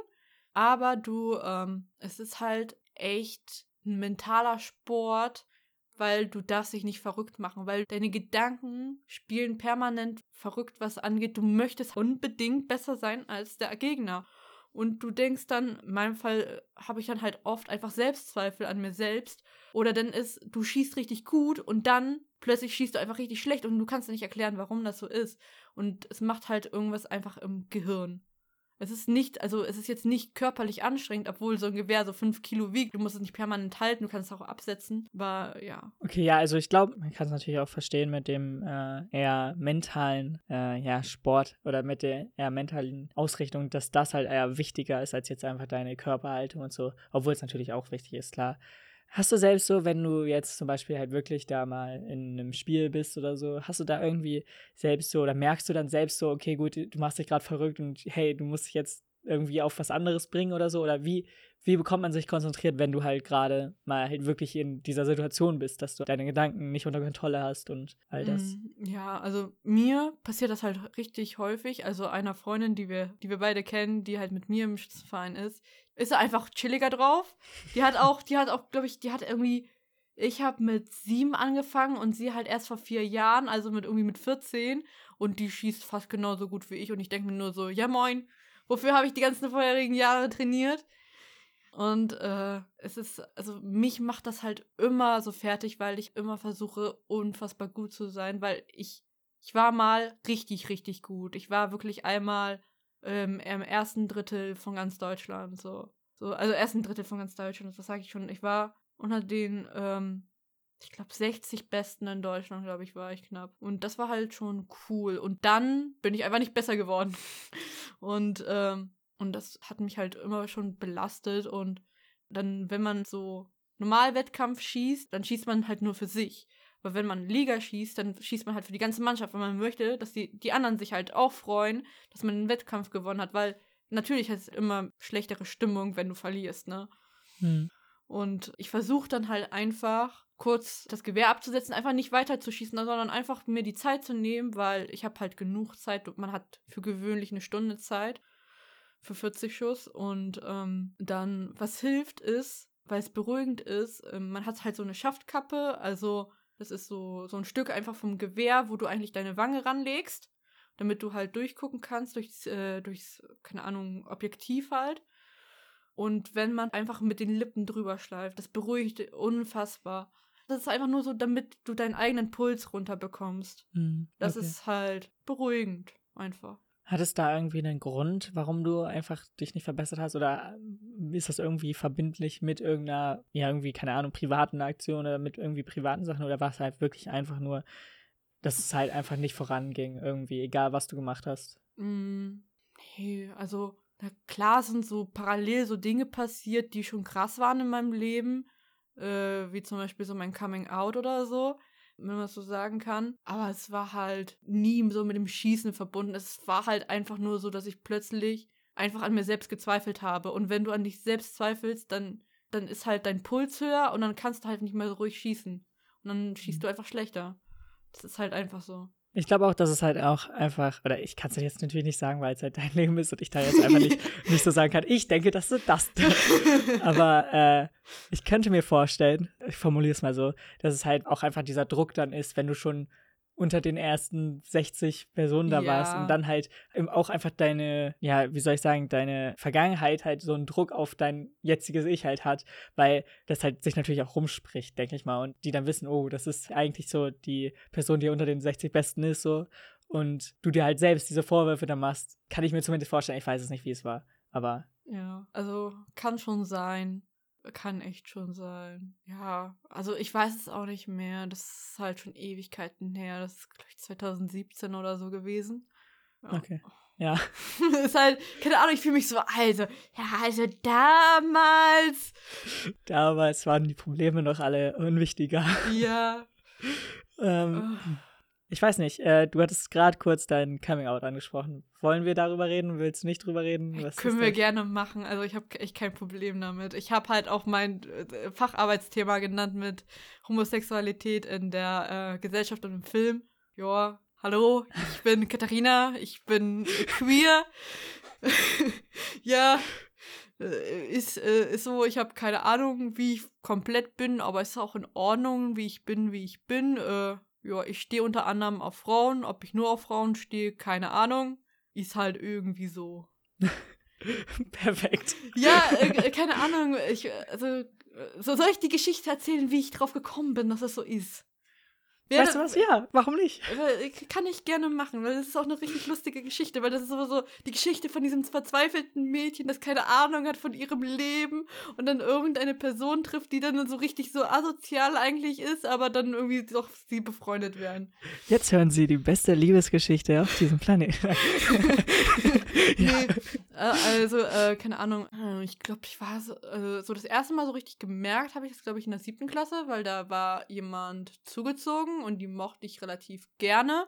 aber du, ähm, es ist halt echt ein mentaler Sport, weil du darfst dich nicht verrückt machen, weil deine Gedanken spielen permanent verrückt, was angeht. Du möchtest unbedingt besser sein als der Gegner. Und du denkst dann, in meinem Fall äh, habe ich dann halt oft einfach Selbstzweifel an mir selbst. Oder dann ist, du schießt richtig gut und dann plötzlich schießt du einfach richtig schlecht und du kannst nicht erklären, warum das so ist. Und es macht halt irgendwas einfach im Gehirn. Es ist nicht, also es ist jetzt nicht körperlich anstrengend, obwohl so ein Gewehr so fünf Kilo wiegt. Du musst es nicht permanent halten, du kannst es auch absetzen. Aber ja. Okay, ja, also ich glaube, man kann es natürlich auch verstehen mit dem äh, eher mentalen äh, ja, Sport oder mit der eher mentalen Ausrichtung, dass das halt eher wichtiger ist als jetzt einfach deine Körperhaltung und so. Obwohl es natürlich auch wichtig ist, klar. Hast du selbst so, wenn du jetzt zum Beispiel halt wirklich da mal in einem Spiel bist oder so, hast du da irgendwie selbst so oder merkst du dann selbst so, okay, gut, du machst dich gerade verrückt und hey, du musst dich jetzt irgendwie auf was anderes bringen oder so? Oder wie, wie bekommt man sich konzentriert, wenn du halt gerade mal halt wirklich in dieser Situation bist, dass du deine Gedanken nicht unter Kontrolle hast und all das? Mm, ja, also mir passiert das halt richtig häufig. Also einer Freundin, die wir, die wir beide kennen, die halt mit mir im Schützenverein ist, ist einfach chilliger drauf. Die hat auch, die hat auch, glaube ich, die hat irgendwie, ich habe mit sieben angefangen und sie halt erst vor vier Jahren, also mit irgendwie mit 14 und die schießt fast genauso gut wie ich und ich denke mir nur so, ja moin, wofür habe ich die ganzen vorherigen Jahre trainiert? Und äh, es ist, also mich macht das halt immer so fertig, weil ich immer versuche, unfassbar gut zu sein, weil ich, ich war mal richtig, richtig gut. Ich war wirklich einmal ähm, im ersten Drittel von ganz Deutschland, so. so also ersten Drittel von ganz Deutschland, das sage ich schon. Ich war unter den, ähm, ich glaube, 60 Besten in Deutschland, glaube ich, war ich knapp. Und das war halt schon cool. Und dann bin ich einfach nicht besser geworden. Und ähm, und das hat mich halt immer schon belastet. Und dann, wenn man so normal Wettkampf schießt, dann schießt man halt nur für sich. Aber wenn man Liga schießt, dann schießt man halt für die ganze Mannschaft, weil man möchte, dass die, die anderen sich halt auch freuen, dass man einen Wettkampf gewonnen hat, weil natürlich ist es immer schlechtere Stimmung, wenn du verlierst, ne? Hm. Und ich versuche dann halt einfach kurz das Gewehr abzusetzen, einfach nicht weiter zu schießen, sondern einfach mir die Zeit zu nehmen, weil ich habe halt genug Zeit. Man hat für gewöhnlich eine Stunde Zeit für 40 Schuss. Und ähm, dann, was hilft, ist, weil es beruhigend ist, ähm, man hat halt so eine Schaftkappe, also das ist so, so ein Stück einfach vom Gewehr, wo du eigentlich deine Wange ranlegst, damit du halt durchgucken kannst, durchs, äh, durchs keine Ahnung, Objektiv halt. Und wenn man einfach mit den Lippen drüber schleift, das beruhigt unfassbar. Das ist einfach nur so, damit du deinen eigenen Puls runterbekommst. Mm, okay. Das ist halt beruhigend, einfach. Hat es da irgendwie einen Grund, warum du einfach dich nicht verbessert hast? Oder ähm, ist das irgendwie verbindlich mit irgendeiner, ja, irgendwie, keine Ahnung, privaten Aktion oder mit irgendwie privaten Sachen? Oder war es halt wirklich einfach nur, dass es halt einfach nicht voranging, irgendwie, egal was du gemacht hast? Mm, nee, also, na klar sind so parallel so Dinge passiert, die schon krass waren in meinem Leben. Äh, wie zum Beispiel so mein Coming Out oder so wenn man es so sagen kann. Aber es war halt nie so mit dem Schießen verbunden. Es war halt einfach nur so, dass ich plötzlich einfach an mir selbst gezweifelt habe. Und wenn du an dich selbst zweifelst, dann, dann ist halt dein Puls höher und dann kannst du halt nicht mehr so ruhig schießen. Und dann schießt mhm. du einfach schlechter. Das ist halt einfach so. Ich glaube auch, dass es halt auch einfach, oder ich kann es jetzt natürlich nicht sagen, weil es halt dein Leben ist und ich da jetzt einfach nicht, nicht so sagen kann, ich denke, dass du das. Aber äh, ich könnte mir vorstellen, ich formuliere es mal so, dass es halt auch einfach dieser Druck dann ist, wenn du schon unter den ersten 60 Personen da ja. warst und dann halt auch einfach deine, ja, wie soll ich sagen, deine Vergangenheit halt so einen Druck auf dein jetziges Ich halt hat, weil das halt sich natürlich auch rumspricht, denke ich mal, und die dann wissen, oh, das ist eigentlich so die Person, die unter den 60 Besten ist, so, und du dir halt selbst diese Vorwürfe dann machst, kann ich mir zumindest vorstellen, ich weiß es nicht, wie es war, aber. Ja, also kann schon sein. Kann echt schon sein. Ja, also ich weiß es auch nicht mehr. Das ist halt schon Ewigkeiten her. Das ist, glaube ich, 2017 oder so gewesen. Ja. Okay. Ja. ist halt, keine Ahnung, ich fühle mich so, also, ja, also damals. Damals waren die Probleme noch alle unwichtiger. Ja. ähm, oh. Ich weiß nicht, äh, du hattest gerade kurz dein Coming-out angesprochen. Wollen wir darüber reden? Willst du nicht drüber reden? Was Können wir das? gerne machen. Also ich habe echt kein Problem damit. Ich habe halt auch mein äh, Facharbeitsthema genannt mit Homosexualität in der äh, Gesellschaft und im Film. Ja, hallo, ich bin Katharina, ich bin queer. ja, äh, ist, äh, ist so, ich habe keine Ahnung, wie ich komplett bin, aber es ist auch in Ordnung, wie ich bin, wie ich bin. Äh, ja, ich stehe unter anderem auf Frauen. Ob ich nur auf Frauen stehe, keine Ahnung. Ist halt irgendwie so. Perfekt. Ja, äh, keine Ahnung. Ich, also, so soll ich die Geschichte erzählen, wie ich drauf gekommen bin, dass es so ist. Ja, weißt du was? Ja, warum nicht? Kann ich gerne machen, weil das ist auch eine richtig lustige Geschichte, weil das ist aber so die Geschichte von diesem verzweifelten Mädchen, das keine Ahnung hat von ihrem Leben und dann irgendeine Person trifft, die dann so richtig so asozial eigentlich ist, aber dann irgendwie doch sie befreundet werden. Jetzt hören Sie die beste Liebesgeschichte auf diesem Planeten. nee, äh, also, äh, keine Ahnung, äh, ich glaube, ich war so, äh, so das erste Mal so richtig gemerkt, habe ich das, glaube ich, in der siebten Klasse, weil da war jemand zugezogen und die mochte ich relativ gerne.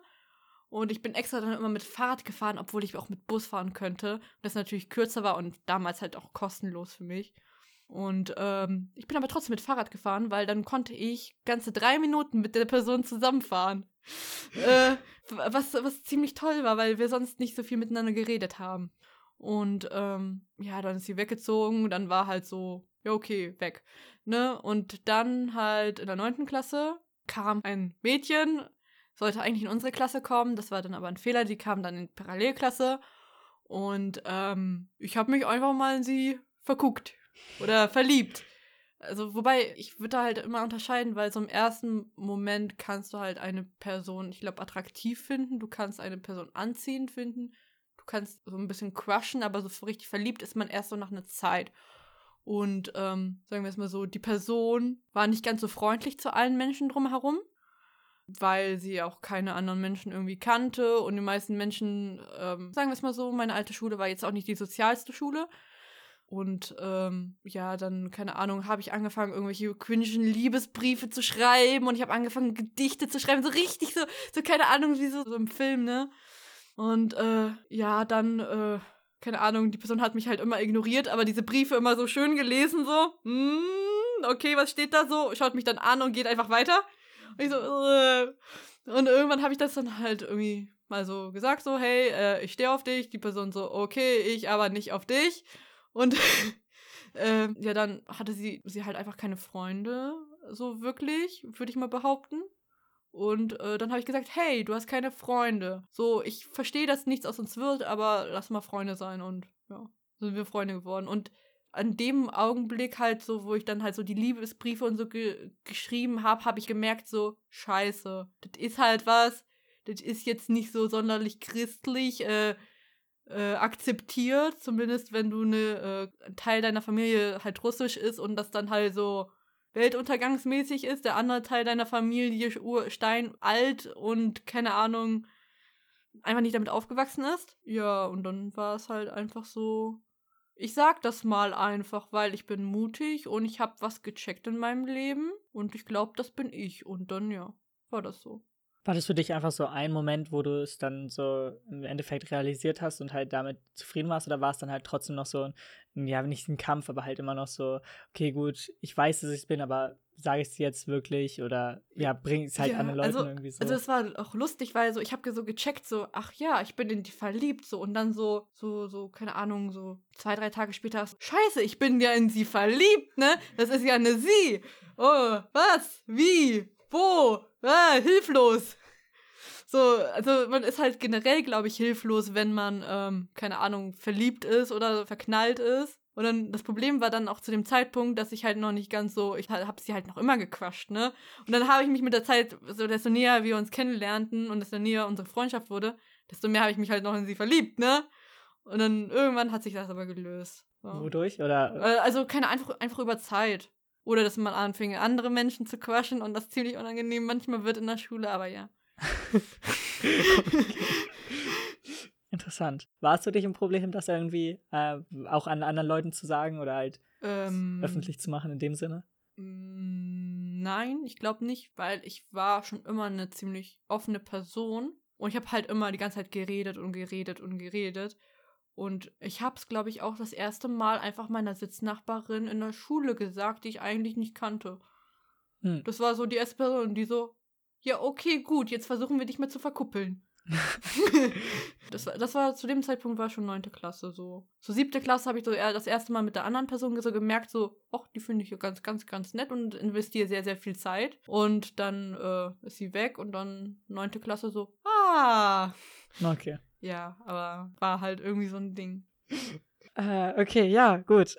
Und ich bin extra dann immer mit Fahrrad gefahren, obwohl ich auch mit Bus fahren könnte. Das natürlich kürzer war und damals halt auch kostenlos für mich. Und ähm, ich bin aber trotzdem mit Fahrrad gefahren, weil dann konnte ich ganze drei Minuten mit der Person zusammenfahren. äh, was, was ziemlich toll war, weil wir sonst nicht so viel miteinander geredet haben. Und ähm, ja, dann ist sie weggezogen, dann war halt so, ja, okay, weg. Ne? Und dann halt in der neunten Klasse kam ein Mädchen, sollte eigentlich in unsere Klasse kommen, das war dann aber ein Fehler, die kam dann in die Parallelklasse. Und ähm, ich habe mich einfach mal in sie verguckt oder verliebt. Also, wobei, ich würde da halt immer unterscheiden, weil so im ersten Moment kannst du halt eine Person, ich glaube, attraktiv finden, du kannst eine Person anziehend finden, du kannst so ein bisschen crushen, aber so richtig verliebt ist man erst so nach einer Zeit. Und ähm, sagen wir es mal so, die Person war nicht ganz so freundlich zu allen Menschen drumherum, weil sie auch keine anderen Menschen irgendwie kannte. Und die meisten Menschen, ähm, sagen wir es mal so, meine alte Schule war jetzt auch nicht die sozialste Schule. Und ähm, ja, dann, keine Ahnung, habe ich angefangen, irgendwelche cringen Liebesbriefe zu schreiben und ich habe angefangen, Gedichte zu schreiben, so richtig so, so keine Ahnung, wie so, so im Film, ne? Und äh, ja, dann, äh, keine Ahnung, die Person hat mich halt immer ignoriert, aber diese Briefe immer so schön gelesen, so, hm, okay, was steht da so? Schaut mich dann an und geht einfach weiter. Und ich so, äh. Und irgendwann habe ich das dann halt irgendwie mal so gesagt, so, hey, äh, ich stehe auf dich. Die Person so, okay, ich aber nicht auf dich. Und äh, ja, dann hatte sie, sie halt einfach keine Freunde, so wirklich, würde ich mal behaupten. Und äh, dann habe ich gesagt, hey, du hast keine Freunde. So, ich verstehe, dass nichts aus uns wird, aber lass mal Freunde sein. Und ja, sind wir Freunde geworden. Und an dem Augenblick halt so, wo ich dann halt so die Liebesbriefe und so ge geschrieben habe, habe ich gemerkt, so, scheiße, das ist halt was, das ist jetzt nicht so sonderlich christlich, äh, äh, akzeptiert, zumindest wenn du eine äh, Teil deiner Familie halt russisch ist und das dann halt so weltuntergangsmäßig ist, der andere Teil deiner Familie steinalt und keine Ahnung, einfach nicht damit aufgewachsen ist. Ja, und dann war es halt einfach so. Ich sag das mal einfach, weil ich bin mutig und ich hab was gecheckt in meinem Leben und ich glaube, das bin ich. Und dann ja, war das so. War das für dich einfach so ein Moment, wo du es dann so im Endeffekt realisiert hast und halt damit zufrieden warst? Oder war es dann halt trotzdem noch so, ein, ja, nicht ein Kampf, aber halt immer noch so, okay, gut, ich weiß, dass ich es bin, aber sage ich es jetzt wirklich? Oder ja, bring es halt ja, anderen Leuten also, irgendwie so. Also es war auch lustig, weil so, ich habe so gecheckt, so, ach ja, ich bin in die verliebt, so, und dann so, so, so, keine Ahnung, so zwei, drei Tage später, scheiße, ich bin ja in sie verliebt, ne? Das ist ja eine sie. Oh, was? Wie? Wo? Ah, hilflos. So, also man ist halt generell, glaube ich, hilflos, wenn man, ähm, keine Ahnung, verliebt ist oder verknallt ist. Und dann, das Problem war dann auch zu dem Zeitpunkt, dass ich halt noch nicht ganz so, ich habe sie halt noch immer gequatscht, ne? Und dann habe ich mich mit der Zeit, so desto näher wir uns kennenlernten und desto näher unsere Freundschaft wurde, desto mehr habe ich mich halt noch in sie verliebt, ne? Und dann irgendwann hat sich das aber gelöst. So. Wodurch? Oder? Äh, also keine einfach, einfach über Zeit. Oder dass man anfing, andere Menschen zu quatschen und das ziemlich unangenehm manchmal wird in der Schule, aber ja. Interessant. Warst du dich ein Problem, das irgendwie äh, auch an anderen Leuten zu sagen oder halt ähm, öffentlich zu machen in dem Sinne? Mm, Nein, ich glaube nicht, weil ich war schon immer eine ziemlich offene Person und ich habe halt immer die ganze Zeit geredet und geredet und geredet. Und ich habe es, glaube ich, auch das erste Mal einfach meiner Sitznachbarin in der Schule gesagt, die ich eigentlich nicht kannte. Hm. Das war so die erste Person, die so, ja, okay, gut, jetzt versuchen wir dich mal zu verkuppeln. das, war, das war zu dem Zeitpunkt war schon neunte Klasse so. So siebte Klasse habe ich so das erste Mal mit der anderen Person so gemerkt, so, ach, die finde ich ganz, ganz, ganz nett und investiere sehr, sehr viel Zeit. Und dann äh, ist sie weg und dann neunte Klasse so, ah. Okay. Ja, aber war halt irgendwie so ein Ding. Äh, okay, ja, gut.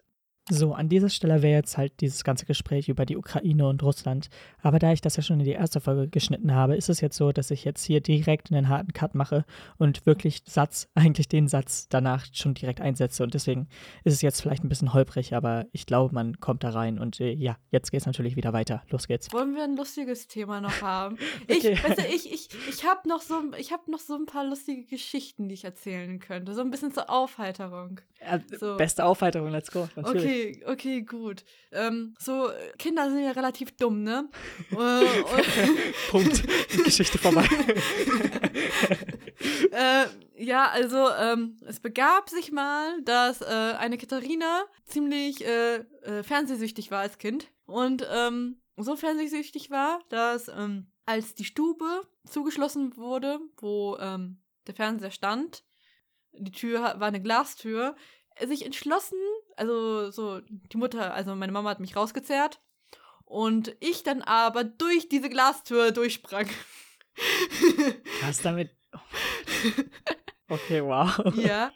So, an dieser Stelle wäre jetzt halt dieses ganze Gespräch über die Ukraine und Russland. Aber da ich das ja schon in die erste Folge geschnitten habe, ist es jetzt so, dass ich jetzt hier direkt einen harten Cut mache und wirklich Satz, eigentlich den Satz danach schon direkt einsetze. Und deswegen ist es jetzt vielleicht ein bisschen holprig, aber ich glaube, man kommt da rein. Und äh, ja, jetzt geht es natürlich wieder weiter. Los geht's. Wollen wir ein lustiges Thema noch haben? okay. Ich, weißt du, ich, ich, ich habe noch, so, hab noch so ein paar lustige Geschichten, die ich erzählen könnte. So ein bisschen zur Aufheiterung. Ja, so. Beste Aufheiterung, let's go. Natürlich. Okay okay, okay, gut. Ähm, so, Kinder sind ja relativ dumm, ne? Äh, Punkt. Geschichte vorbei. äh, ja, also, ähm, es begab sich mal, dass äh, eine Katharina ziemlich äh, äh, fernsehsüchtig war als Kind. Und ähm, so fernsehsüchtig war, dass ähm, als die Stube zugeschlossen wurde, wo ähm, der Fernseher stand, die Tür war eine Glastür, sich entschlossen, also so die Mutter, also meine Mama hat mich rausgezerrt und ich dann aber durch diese Glastür durchsprang. Was damit? Okay, wow. Ja.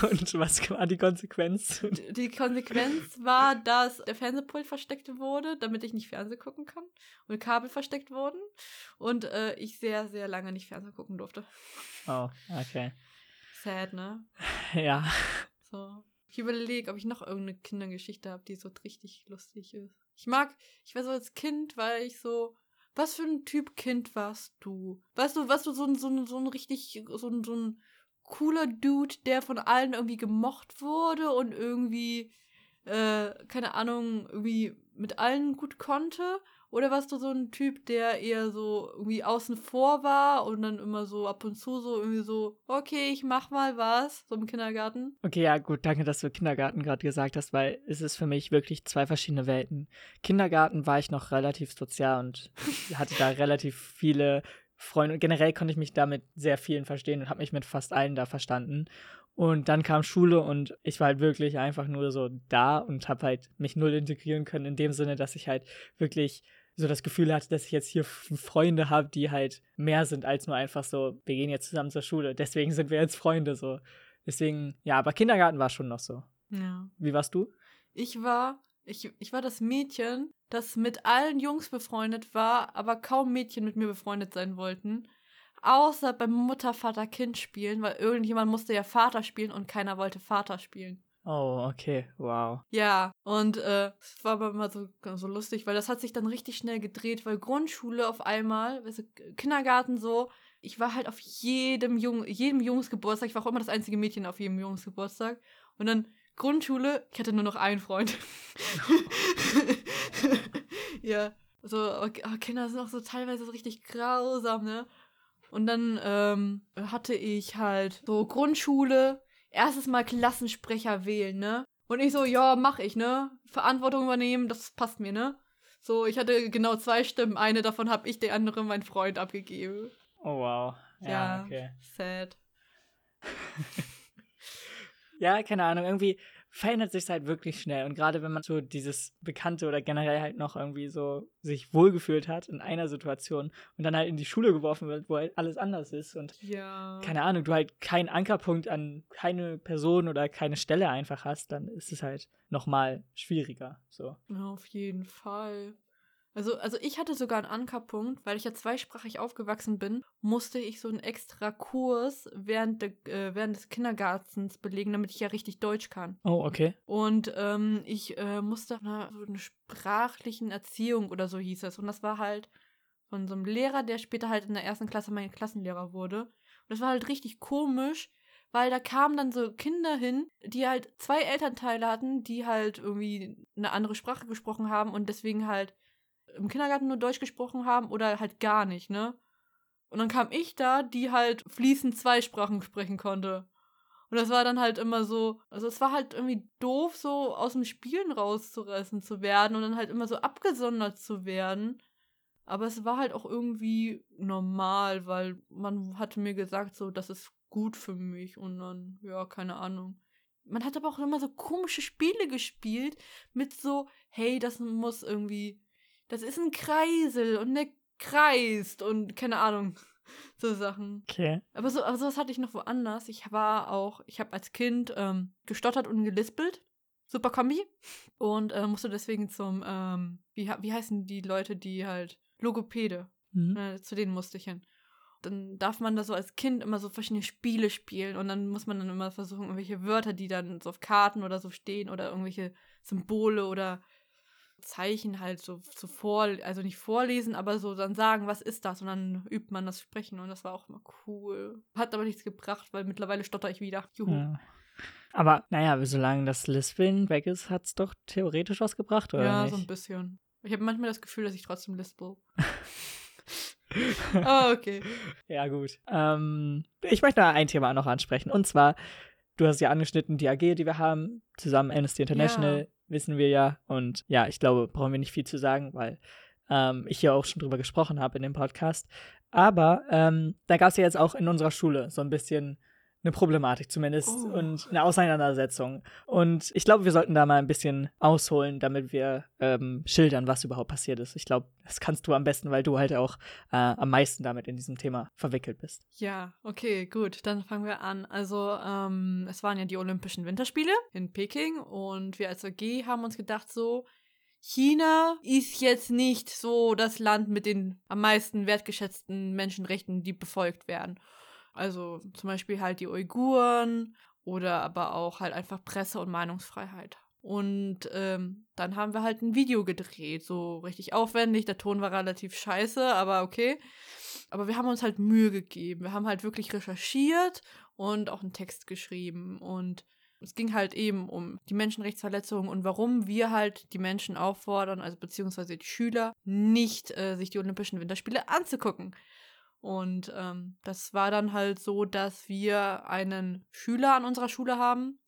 Und was war die Konsequenz? Die Konsequenz war, dass der Fernsehpult versteckt wurde, damit ich nicht Fernsehen gucken kann. Und Kabel versteckt wurden. Und äh, ich sehr, sehr lange nicht Fernsehen gucken durfte. Oh, okay. Sad, ne? Ja. So. Ich überlege, ob ich noch irgendeine Kindergeschichte habe, die so richtig lustig ist. Ich mag, ich war so als Kind, weil ich so, was für ein Typ Kind warst du? Weißt du, warst du so ein, so ein, so ein richtig, so ein, so ein cooler Dude, der von allen irgendwie gemocht wurde und irgendwie, äh, keine Ahnung, irgendwie mit allen gut konnte? Oder warst du so ein Typ, der eher so irgendwie außen vor war und dann immer so ab und zu so irgendwie so, okay, ich mach mal was, so im Kindergarten? Okay, ja, gut, danke, dass du Kindergarten gerade gesagt hast, weil es ist für mich wirklich zwei verschiedene Welten. Kindergarten war ich noch relativ sozial und hatte da relativ viele Freunde. Generell konnte ich mich da mit sehr vielen verstehen und habe mich mit fast allen da verstanden. Und dann kam Schule und ich war halt wirklich einfach nur so da und habe halt mich null integrieren können, in dem Sinne, dass ich halt wirklich so das Gefühl hatte, dass ich jetzt hier Freunde habe, die halt mehr sind als nur einfach so, wir gehen jetzt zusammen zur Schule, deswegen sind wir jetzt Freunde so. Deswegen, ja, aber Kindergarten war schon noch so. Ja. Wie warst du? Ich war, ich, ich war das Mädchen, das mit allen Jungs befreundet war, aber kaum Mädchen mit mir befreundet sein wollten. Außer beim Mutter, Vater, Kind spielen, weil irgendjemand musste ja Vater spielen und keiner wollte Vater spielen. Oh, okay, wow. Ja, und äh, es war aber immer so, so lustig, weil das hat sich dann richtig schnell gedreht, weil Grundschule auf einmal, du, Kindergarten so, ich war halt auf jedem Jung, jedem Jungsgeburtstag, ich war auch immer das einzige Mädchen auf jedem Jungsgeburtstag. Und dann Grundschule, ich hatte nur noch einen Freund. ja, so, aber Kinder sind auch so teilweise so richtig grausam, ne? Und dann ähm, hatte ich halt so Grundschule, erstes Mal Klassensprecher wählen, ne? Und ich so, ja, mach ich, ne? Verantwortung übernehmen, das passt mir, ne? So, ich hatte genau zwei Stimmen. Eine davon habe ich, der andere mein Freund abgegeben. Oh, wow. Ja, ja okay. Sad. ja, keine Ahnung. Irgendwie, verändert sich halt wirklich schnell. Und gerade wenn man so dieses Bekannte oder generell halt noch irgendwie so sich wohlgefühlt hat in einer Situation und dann halt in die Schule geworfen wird, wo halt alles anders ist und ja. keine Ahnung, du halt keinen Ankerpunkt an keine Person oder keine Stelle einfach hast, dann ist es halt nochmal schwieriger. So. Ja, auf jeden Fall. Also, also ich hatte sogar einen Ankerpunkt, weil ich ja zweisprachig aufgewachsen bin, musste ich so einen extra Kurs während, de, äh, während des Kindergartens belegen, damit ich ja richtig Deutsch kann. Oh, okay. Und ähm, ich äh, musste na, so eine sprachlichen Erziehung oder so hieß es. Und das war halt von so einem Lehrer, der später halt in der ersten Klasse mein Klassenlehrer wurde. Und das war halt richtig komisch, weil da kamen dann so Kinder hin, die halt zwei Elternteile hatten, die halt irgendwie eine andere Sprache gesprochen haben und deswegen halt im Kindergarten nur Deutsch gesprochen haben oder halt gar nicht, ne? Und dann kam ich da, die halt fließend zwei Sprachen sprechen konnte. Und das war dann halt immer so, also es war halt irgendwie doof, so aus dem Spielen rauszurissen zu werden und dann halt immer so abgesondert zu werden. Aber es war halt auch irgendwie normal, weil man hatte mir gesagt, so, das ist gut für mich und dann, ja, keine Ahnung. Man hat aber auch immer so komische Spiele gespielt mit so, hey, das muss irgendwie, das ist ein Kreisel und der kreist und keine Ahnung. So Sachen. Okay. Aber so, aber sowas hatte ich noch woanders. Ich war auch, ich habe als Kind ähm, gestottert und gelispelt. Super Kombi. Und äh, musste deswegen zum, ähm, wie, wie heißen die Leute, die halt Logopäde. Mhm. Äh, zu denen musste ich hin. Dann darf man da so als Kind immer so verschiedene Spiele spielen und dann muss man dann immer versuchen, irgendwelche Wörter, die dann so auf Karten oder so stehen oder irgendwelche Symbole oder Zeichen halt so, so vor, also nicht vorlesen, aber so dann sagen, was ist das? Und dann übt man das Sprechen und das war auch immer cool. Hat aber nichts gebracht, weil mittlerweile stotter ich wieder. Juhu. Ja. Aber naja, solange das Lispeln weg ist, hat es doch theoretisch was gebracht, oder? Ja, nicht? so ein bisschen. Ich habe manchmal das Gefühl, dass ich trotzdem lispel. oh, okay. Ja, gut. Ähm, ich möchte noch ein Thema noch ansprechen. Und zwar, du hast ja angeschnitten, die AG, die wir haben, zusammen Amnesty International, ja. wissen wir ja. Und ja, ich glaube, brauchen wir nicht viel zu sagen, weil ähm, ich ja auch schon drüber gesprochen habe in dem Podcast. Aber ähm, da gab es ja jetzt auch in unserer Schule so ein bisschen eine Problematik zumindest oh. und eine Auseinandersetzung. Und ich glaube, wir sollten da mal ein bisschen ausholen, damit wir ähm, schildern, was überhaupt passiert ist. Ich glaube, das kannst du am besten, weil du halt auch äh, am meisten damit in diesem Thema verwickelt bist. Ja, okay, gut, dann fangen wir an. Also, ähm, es waren ja die Olympischen Winterspiele in Peking und wir als AG haben uns gedacht, so, China ist jetzt nicht so das Land mit den am meisten wertgeschätzten Menschenrechten, die befolgt werden. Also zum Beispiel halt die Uiguren oder aber auch halt einfach Presse- und Meinungsfreiheit. Und ähm, dann haben wir halt ein Video gedreht, so richtig aufwendig. Der Ton war relativ scheiße, aber okay. Aber wir haben uns halt Mühe gegeben. Wir haben halt wirklich recherchiert und auch einen Text geschrieben. Und es ging halt eben um die Menschenrechtsverletzungen und warum wir halt die Menschen auffordern, also beziehungsweise die Schüler, nicht äh, sich die Olympischen Winterspiele anzugucken. Und ähm, das war dann halt so, dass wir einen Schüler an unserer Schule haben,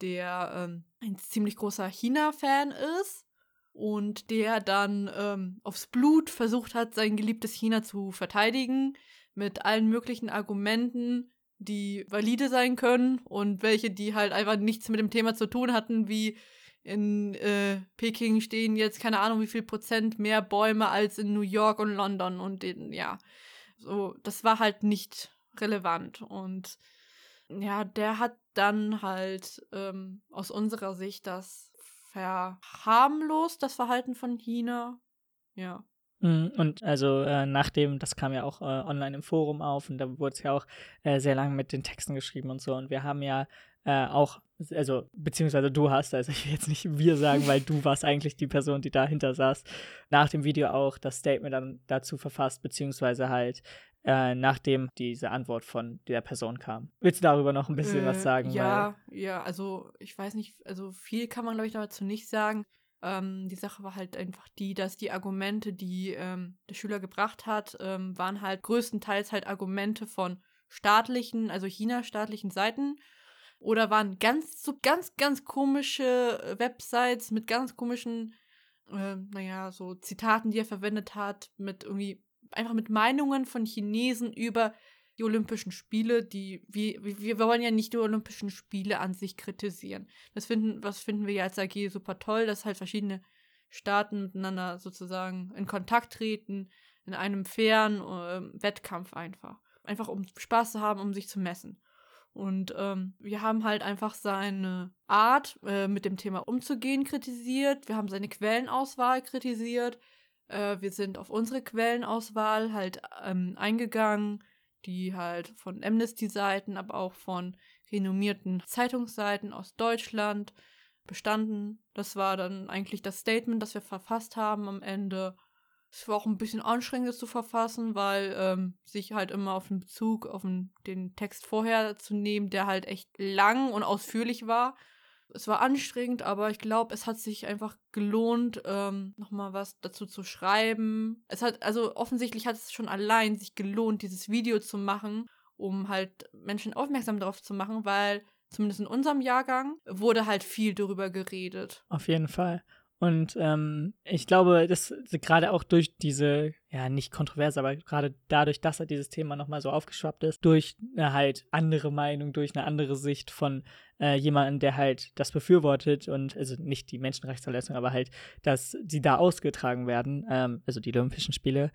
der ähm, ein ziemlich großer China-Fan ist und der dann ähm, aufs Blut versucht hat, sein geliebtes China zu verteidigen mit allen möglichen Argumenten, die valide sein können und welche, die halt einfach nichts mit dem Thema zu tun hatten, wie in äh, Peking stehen jetzt keine Ahnung wie viel Prozent mehr Bäume als in New York und London und den, ja, so, das war halt nicht relevant. Und ja, der hat dann halt ähm, aus unserer Sicht das verharmlost, das Verhalten von China. Ja. Mhm, und also äh, nachdem, das kam ja auch äh, online im Forum auf und da wurde es ja auch äh, sehr lange mit den Texten geschrieben und so. Und wir haben ja äh, auch, also beziehungsweise du hast, also ich will jetzt nicht wir sagen, weil du warst eigentlich die Person, die dahinter saß, nach dem Video auch das Statement dann dazu verfasst, beziehungsweise halt äh, nachdem diese Antwort von der Person kam. Willst du darüber noch ein bisschen was sagen? Ja, ja, also ich weiß nicht, also viel kann man glaube ich dazu nicht sagen. Ähm, die Sache war halt einfach die, dass die Argumente, die ähm, der Schüler gebracht hat, ähm, waren halt größtenteils halt Argumente von staatlichen, also China-staatlichen Seiten oder waren ganz, so ganz, ganz komische Websites mit ganz komischen, äh, naja, so Zitaten, die er verwendet hat, mit irgendwie, einfach mit Meinungen von Chinesen über die Olympischen Spiele, die, wir, wir wollen ja nicht die Olympischen Spiele an sich kritisieren. Das finden, was finden wir ja als AG super toll, dass halt verschiedene Staaten miteinander sozusagen in Kontakt treten, in einem fairen äh, Wettkampf einfach. Einfach um Spaß zu haben, um sich zu messen. Und ähm, wir haben halt einfach seine Art, äh, mit dem Thema umzugehen, kritisiert. Wir haben seine Quellenauswahl kritisiert. Äh, wir sind auf unsere Quellenauswahl halt ähm, eingegangen die halt von Amnesty-Seiten, aber auch von renommierten Zeitungsseiten aus Deutschland bestanden. Das war dann eigentlich das Statement, das wir verfasst haben am Ende. Es war auch ein bisschen anstrengend, das zu verfassen, weil ähm, sich halt immer auf den Bezug auf den, den Text vorher zu nehmen, der halt echt lang und ausführlich war. Es war anstrengend, aber ich glaube, es hat sich einfach gelohnt, ähm, nochmal was dazu zu schreiben. Es hat, also offensichtlich hat es schon allein sich gelohnt, dieses Video zu machen, um halt Menschen aufmerksam darauf zu machen, weil zumindest in unserem Jahrgang wurde halt viel darüber geredet. Auf jeden Fall. Und ähm, ich glaube, dass gerade auch durch diese, ja, nicht kontrovers, aber gerade dadurch, dass halt dieses Thema nochmal so aufgeschwappt ist, durch eine halt andere Meinung, durch eine andere Sicht von äh, jemandem, der halt das befürwortet und, also nicht die Menschenrechtsverletzung, aber halt, dass sie da ausgetragen werden, ähm, also die Olympischen Spiele,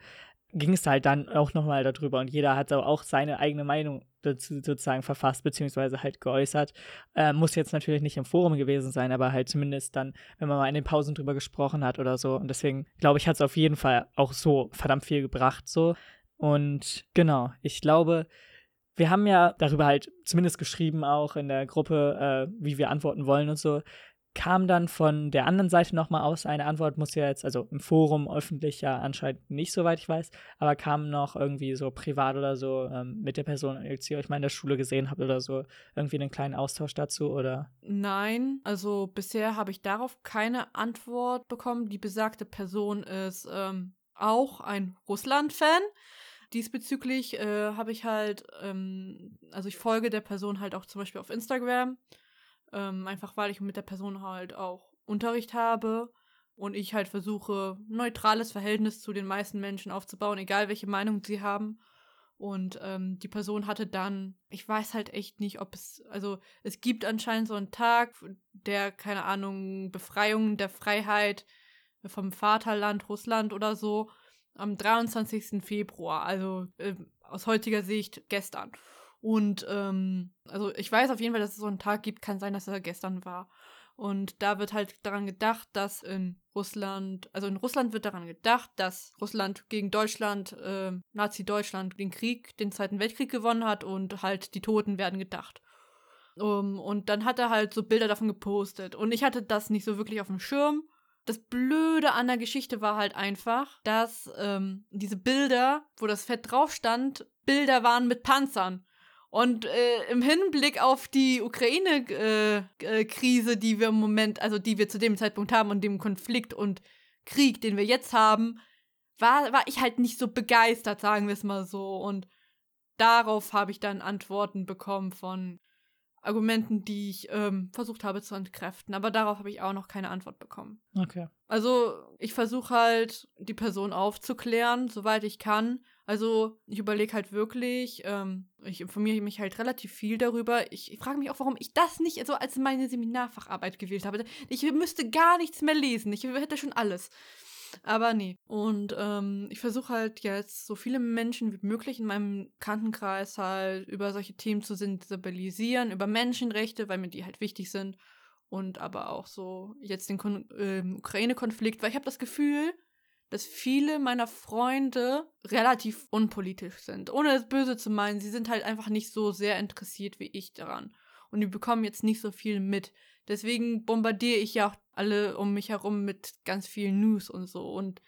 ging es halt dann auch nochmal darüber und jeder hat auch seine eigene Meinung dazu sozusagen verfasst, beziehungsweise halt geäußert. Äh, muss jetzt natürlich nicht im Forum gewesen sein, aber halt zumindest dann, wenn man mal in den Pausen drüber gesprochen hat oder so. Und deswegen glaube ich, hat es auf jeden Fall auch so verdammt viel gebracht, so. Und genau, ich glaube, wir haben ja darüber halt zumindest geschrieben, auch in der Gruppe, äh, wie wir antworten wollen und so kam dann von der anderen Seite nochmal aus eine Antwort, muss ja jetzt, also im Forum öffentlich ja anscheinend nicht, soweit ich weiß, aber kam noch irgendwie so privat oder so ähm, mit der Person, als ihr euch mal in der Schule gesehen habt oder so, irgendwie einen kleinen Austausch dazu oder? Nein, also bisher habe ich darauf keine Antwort bekommen. Die besagte Person ist ähm, auch ein Russland-Fan. Diesbezüglich äh, habe ich halt, ähm, also ich folge der Person halt auch zum Beispiel auf Instagram ähm, einfach weil ich mit der Person halt auch Unterricht habe und ich halt versuche, neutrales Verhältnis zu den meisten Menschen aufzubauen, egal welche Meinung sie haben. Und ähm, die Person hatte dann, ich weiß halt echt nicht, ob es, also es gibt anscheinend so einen Tag, der, keine Ahnung, Befreiung der Freiheit vom Vaterland Russland oder so, am 23. Februar, also äh, aus heutiger Sicht gestern. Und ähm, also ich weiß auf jeden Fall, dass es so einen Tag gibt, kann sein, dass er gestern war. Und da wird halt daran gedacht, dass in Russland, also in Russland wird daran gedacht, dass Russland gegen Deutschland, äh, Nazi-Deutschland, den Krieg, den Zweiten Weltkrieg gewonnen hat und halt die Toten werden gedacht. Um, und dann hat er halt so Bilder davon gepostet. Und ich hatte das nicht so wirklich auf dem Schirm. Das Blöde an der Geschichte war halt einfach, dass ähm, diese Bilder, wo das Fett drauf stand, Bilder waren mit Panzern. Und äh, im Hinblick auf die Ukraine-Krise, äh, äh, die wir im Moment, also die wir zu dem Zeitpunkt haben und dem Konflikt und Krieg, den wir jetzt haben, war, war ich halt nicht so begeistert, sagen wir es mal so. Und darauf habe ich dann Antworten bekommen von Argumenten, die ich ähm, versucht habe zu entkräften. Aber darauf habe ich auch noch keine Antwort bekommen. Okay. Also ich versuche halt, die Person aufzuklären, soweit ich kann. Also ich überlege halt wirklich, ähm, ich informiere mich halt relativ viel darüber. Ich, ich frage mich auch, warum ich das nicht so als meine Seminarfacharbeit gewählt habe. Ich müsste gar nichts mehr lesen. Ich hätte schon alles. Aber nee. Und ähm, ich versuche halt jetzt so viele Menschen wie möglich in meinem Kantenkreis halt über solche Themen zu sensibilisieren, über Menschenrechte, weil mir die halt wichtig sind. Und aber auch so jetzt den äh, Ukraine-Konflikt, weil ich habe das Gefühl, dass viele meiner Freunde relativ unpolitisch sind. Ohne es böse zu meinen, sie sind halt einfach nicht so sehr interessiert wie ich daran. Und die bekommen jetzt nicht so viel mit. Deswegen bombardiere ich ja auch alle um mich herum mit ganz viel News und so. Und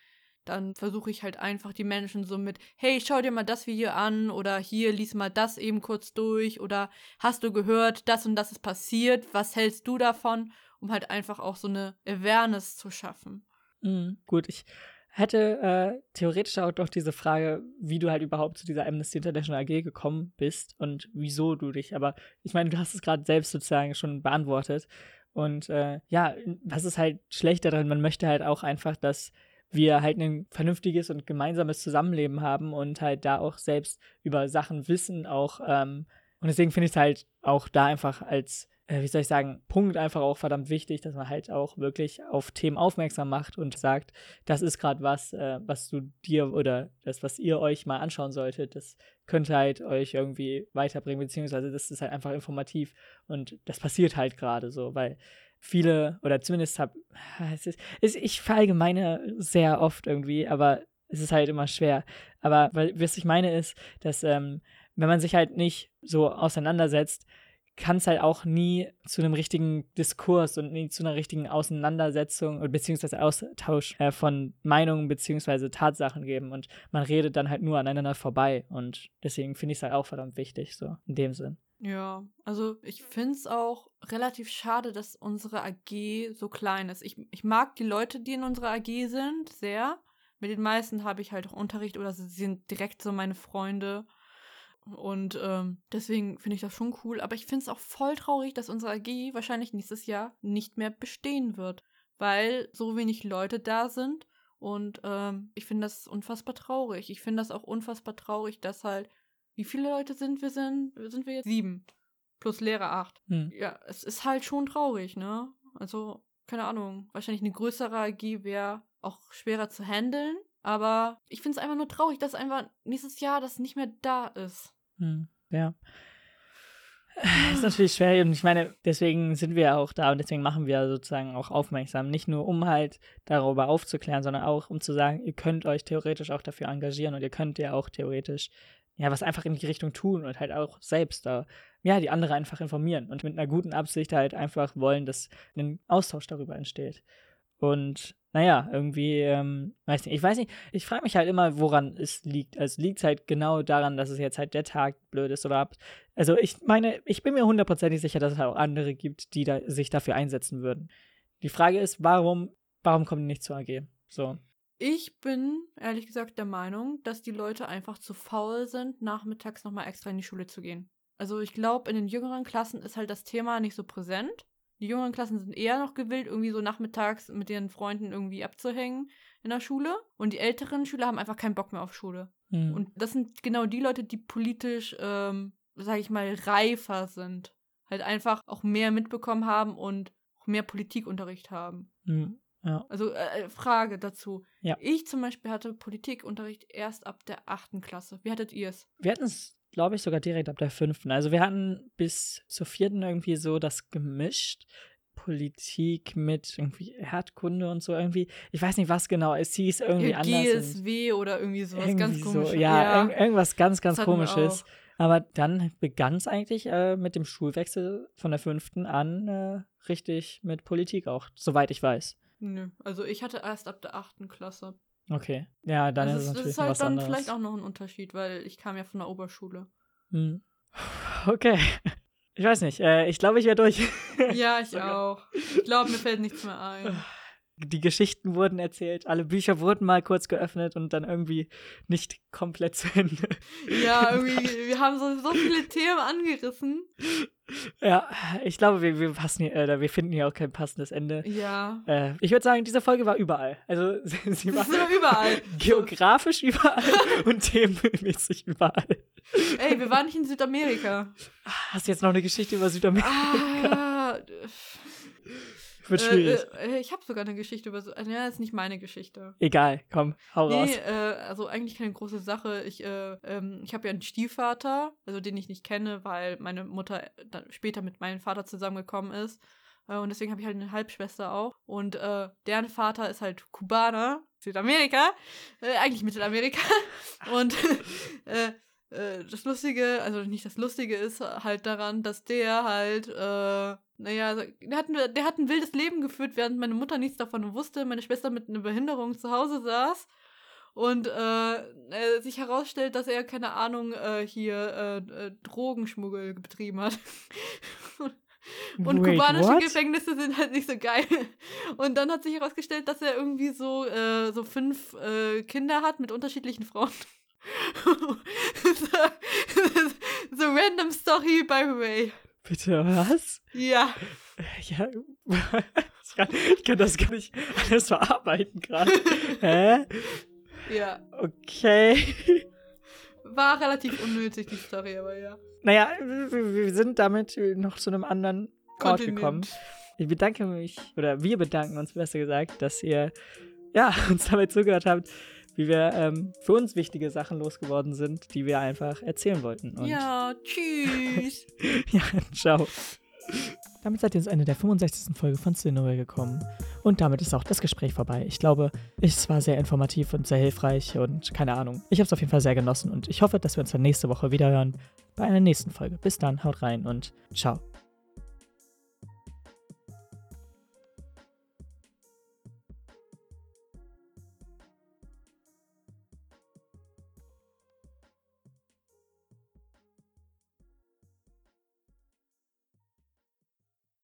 dann versuche ich halt einfach die Menschen so mit, hey, schau dir mal das Video an oder hier lies mal das eben kurz durch oder hast du gehört, das und das ist passiert, was hältst du davon, um halt einfach auch so eine Awareness zu schaffen. Mhm, gut, ich hätte äh, theoretisch auch doch diese Frage, wie du halt überhaupt zu dieser Amnesty International AG gekommen bist und wieso du dich, aber ich meine, du hast es gerade selbst sozusagen schon beantwortet. Und äh, ja, was ist halt schlecht daran? Man möchte halt auch einfach, dass wir halt ein vernünftiges und gemeinsames Zusammenleben haben und halt da auch selbst über Sachen wissen, auch ähm, und deswegen finde ich es halt auch da einfach als wie soll ich sagen, Punkt einfach auch verdammt wichtig, dass man halt auch wirklich auf Themen aufmerksam macht und sagt, das ist gerade was, äh, was du dir oder das, was ihr euch mal anschauen solltet, das könnte halt euch irgendwie weiterbringen, beziehungsweise das ist halt einfach informativ und das passiert halt gerade so, weil viele oder zumindest hab, es ist, es, ich verallgemeine sehr oft irgendwie, aber es ist halt immer schwer. Aber weil, was ich meine ist, dass ähm, wenn man sich halt nicht so auseinandersetzt, kann es halt auch nie zu einem richtigen Diskurs und nie zu einer richtigen Auseinandersetzung beziehungsweise Austausch äh, von Meinungen beziehungsweise Tatsachen geben und man redet dann halt nur aneinander vorbei und deswegen finde ich es halt auch verdammt wichtig, so in dem Sinn. Ja, also ich finde es auch relativ schade, dass unsere AG so klein ist. Ich, ich mag die Leute, die in unserer AG sind, sehr. Mit den meisten habe ich halt auch Unterricht oder sie sind direkt so meine Freunde. Und ähm, deswegen finde ich das schon cool. Aber ich finde es auch voll traurig, dass unsere AG wahrscheinlich nächstes Jahr nicht mehr bestehen wird. Weil so wenig Leute da sind. Und ähm, ich finde das unfassbar traurig. Ich finde das auch unfassbar traurig, dass halt wie viele Leute sind wir sind? Sind wir jetzt? Sieben. Plus Lehrer acht. Hm. Ja, es ist halt schon traurig, ne? Also, keine Ahnung. Wahrscheinlich eine größere AG wäre auch schwerer zu handeln. Aber ich finde es einfach nur traurig, dass einfach nächstes Jahr das nicht mehr da ist. Hm. Ja. ist natürlich schwer und ich meine, deswegen sind wir auch da und deswegen machen wir sozusagen auch aufmerksam. Nicht nur, um halt darüber aufzuklären, sondern auch, um zu sagen, ihr könnt euch theoretisch auch dafür engagieren und ihr könnt ja auch theoretisch ja, was einfach in die Richtung tun und halt auch selbst da, ja, die andere einfach informieren und mit einer guten Absicht halt einfach wollen, dass ein Austausch darüber entsteht. Und naja, irgendwie, ähm, weiß nicht, ich weiß nicht, ich frage mich halt immer, woran es liegt. Also liegt es halt genau daran, dass es jetzt halt der Tag blöd ist oder ab. Also ich meine, ich bin mir hundertprozentig sicher, dass es halt auch andere gibt, die da, sich dafür einsetzen würden. Die Frage ist, warum, warum kommen die nicht zur AG? So. Ich bin ehrlich gesagt der Meinung, dass die Leute einfach zu faul sind, nachmittags nochmal extra in die Schule zu gehen. Also ich glaube, in den jüngeren Klassen ist halt das Thema nicht so präsent. Die jüngeren Klassen sind eher noch gewillt, irgendwie so nachmittags mit ihren Freunden irgendwie abzuhängen in der Schule. Und die älteren Schüler haben einfach keinen Bock mehr auf Schule. Mhm. Und das sind genau die Leute, die politisch, ähm, sag ich mal, reifer sind. Halt einfach auch mehr mitbekommen haben und auch mehr Politikunterricht haben. Mhm. Ja. Also äh, äh, Frage dazu. Ja. Ich zum Beispiel hatte Politikunterricht erst ab der achten Klasse. Wie hattet ihr es? Wir hatten es, glaube ich, sogar direkt ab der fünften. Also wir hatten bis zur vierten irgendwie so das gemischt. Politik mit irgendwie Erdkunde und so irgendwie. Ich weiß nicht, was genau. Es hieß irgendwie anders. GSW oder irgendwie sowas irgendwie ganz komisches. So, ja, ja. Ir irgendwas ganz, ganz komisches. Aber dann begann es eigentlich äh, mit dem Schulwechsel von der fünften an äh, richtig mit Politik auch, soweit ich weiß. Nö, also ich hatte erst ab der achten Klasse. Okay, ja, dann also ist es natürlich Das ist halt was dann anderes. vielleicht auch noch ein Unterschied, weil ich kam ja von der Oberschule. Hm. Okay. Ich weiß nicht, äh, ich glaube, ich wäre durch. ja, ich auch. Ich glaube, mir fällt nichts mehr ein. Die Geschichten wurden erzählt, alle Bücher wurden mal kurz geöffnet und dann irgendwie nicht komplett zu Ende. Ja, irgendwie, wir haben so, so viele Themen angerissen. Ja, ich glaube, wir, wir, passen hier, äh, wir finden hier auch kein passendes Ende. Ja. Äh, ich würde sagen, diese Folge war überall. Also sie war überall. geografisch überall und themenmäßig überall. Ey, wir waren nicht in Südamerika. Hast du jetzt noch eine Geschichte über Südamerika? Ah, wird schwierig. Äh, äh, ich habe sogar eine Geschichte über so. Ja, ist nicht meine Geschichte. Egal, komm, hau nee, raus. Äh, also eigentlich keine große Sache. Ich, äh, ähm, ich habe ja einen Stiefvater, also den ich nicht kenne, weil meine Mutter später mit meinem Vater zusammengekommen ist. Äh, und deswegen habe ich halt eine Halbschwester auch. Und äh, deren Vater ist halt Kubaner, Südamerika, eigentlich Mittelamerika. und das Lustige, also nicht das Lustige ist halt daran, dass der halt naja, also, der hat, der hat ein wildes Leben geführt, während meine Mutter nichts davon wusste, meine Schwester mit einer Behinderung zu Hause saß und äh, äh, sich herausstellt, dass er, keine Ahnung, äh, hier äh, äh Drogenschmuggel betrieben hat. Und Wait, kubanische what? Gefängnisse sind halt nicht so geil. Und dann hat sich herausgestellt, dass er irgendwie so, äh, so fünf äh, Kinder hat mit unterschiedlichen Frauen. So, so random story, by the way. Bitte, was? Ja. Ja, ich kann, ich kann das gar nicht alles verarbeiten gerade. Hä? Ja. Okay. War relativ unnötig, die Story, aber ja. Naja, wir sind damit noch zu einem anderen Ort gekommen. Ich bedanke mich, oder wir bedanken uns besser gesagt, dass ihr ja, uns dabei zugehört habt wie wir ähm, für uns wichtige Sachen losgeworden sind, die wir einfach erzählen wollten. Und ja, tschüss. ja, ciao. Damit seid ihr ins Ende der 65. Folge von Cineway gekommen. Und damit ist auch das Gespräch vorbei. Ich glaube, es war sehr informativ und sehr hilfreich und keine Ahnung. Ich habe es auf jeden Fall sehr genossen und ich hoffe, dass wir uns dann nächste Woche wieder hören bei einer nächsten Folge. Bis dann, haut rein und ciao.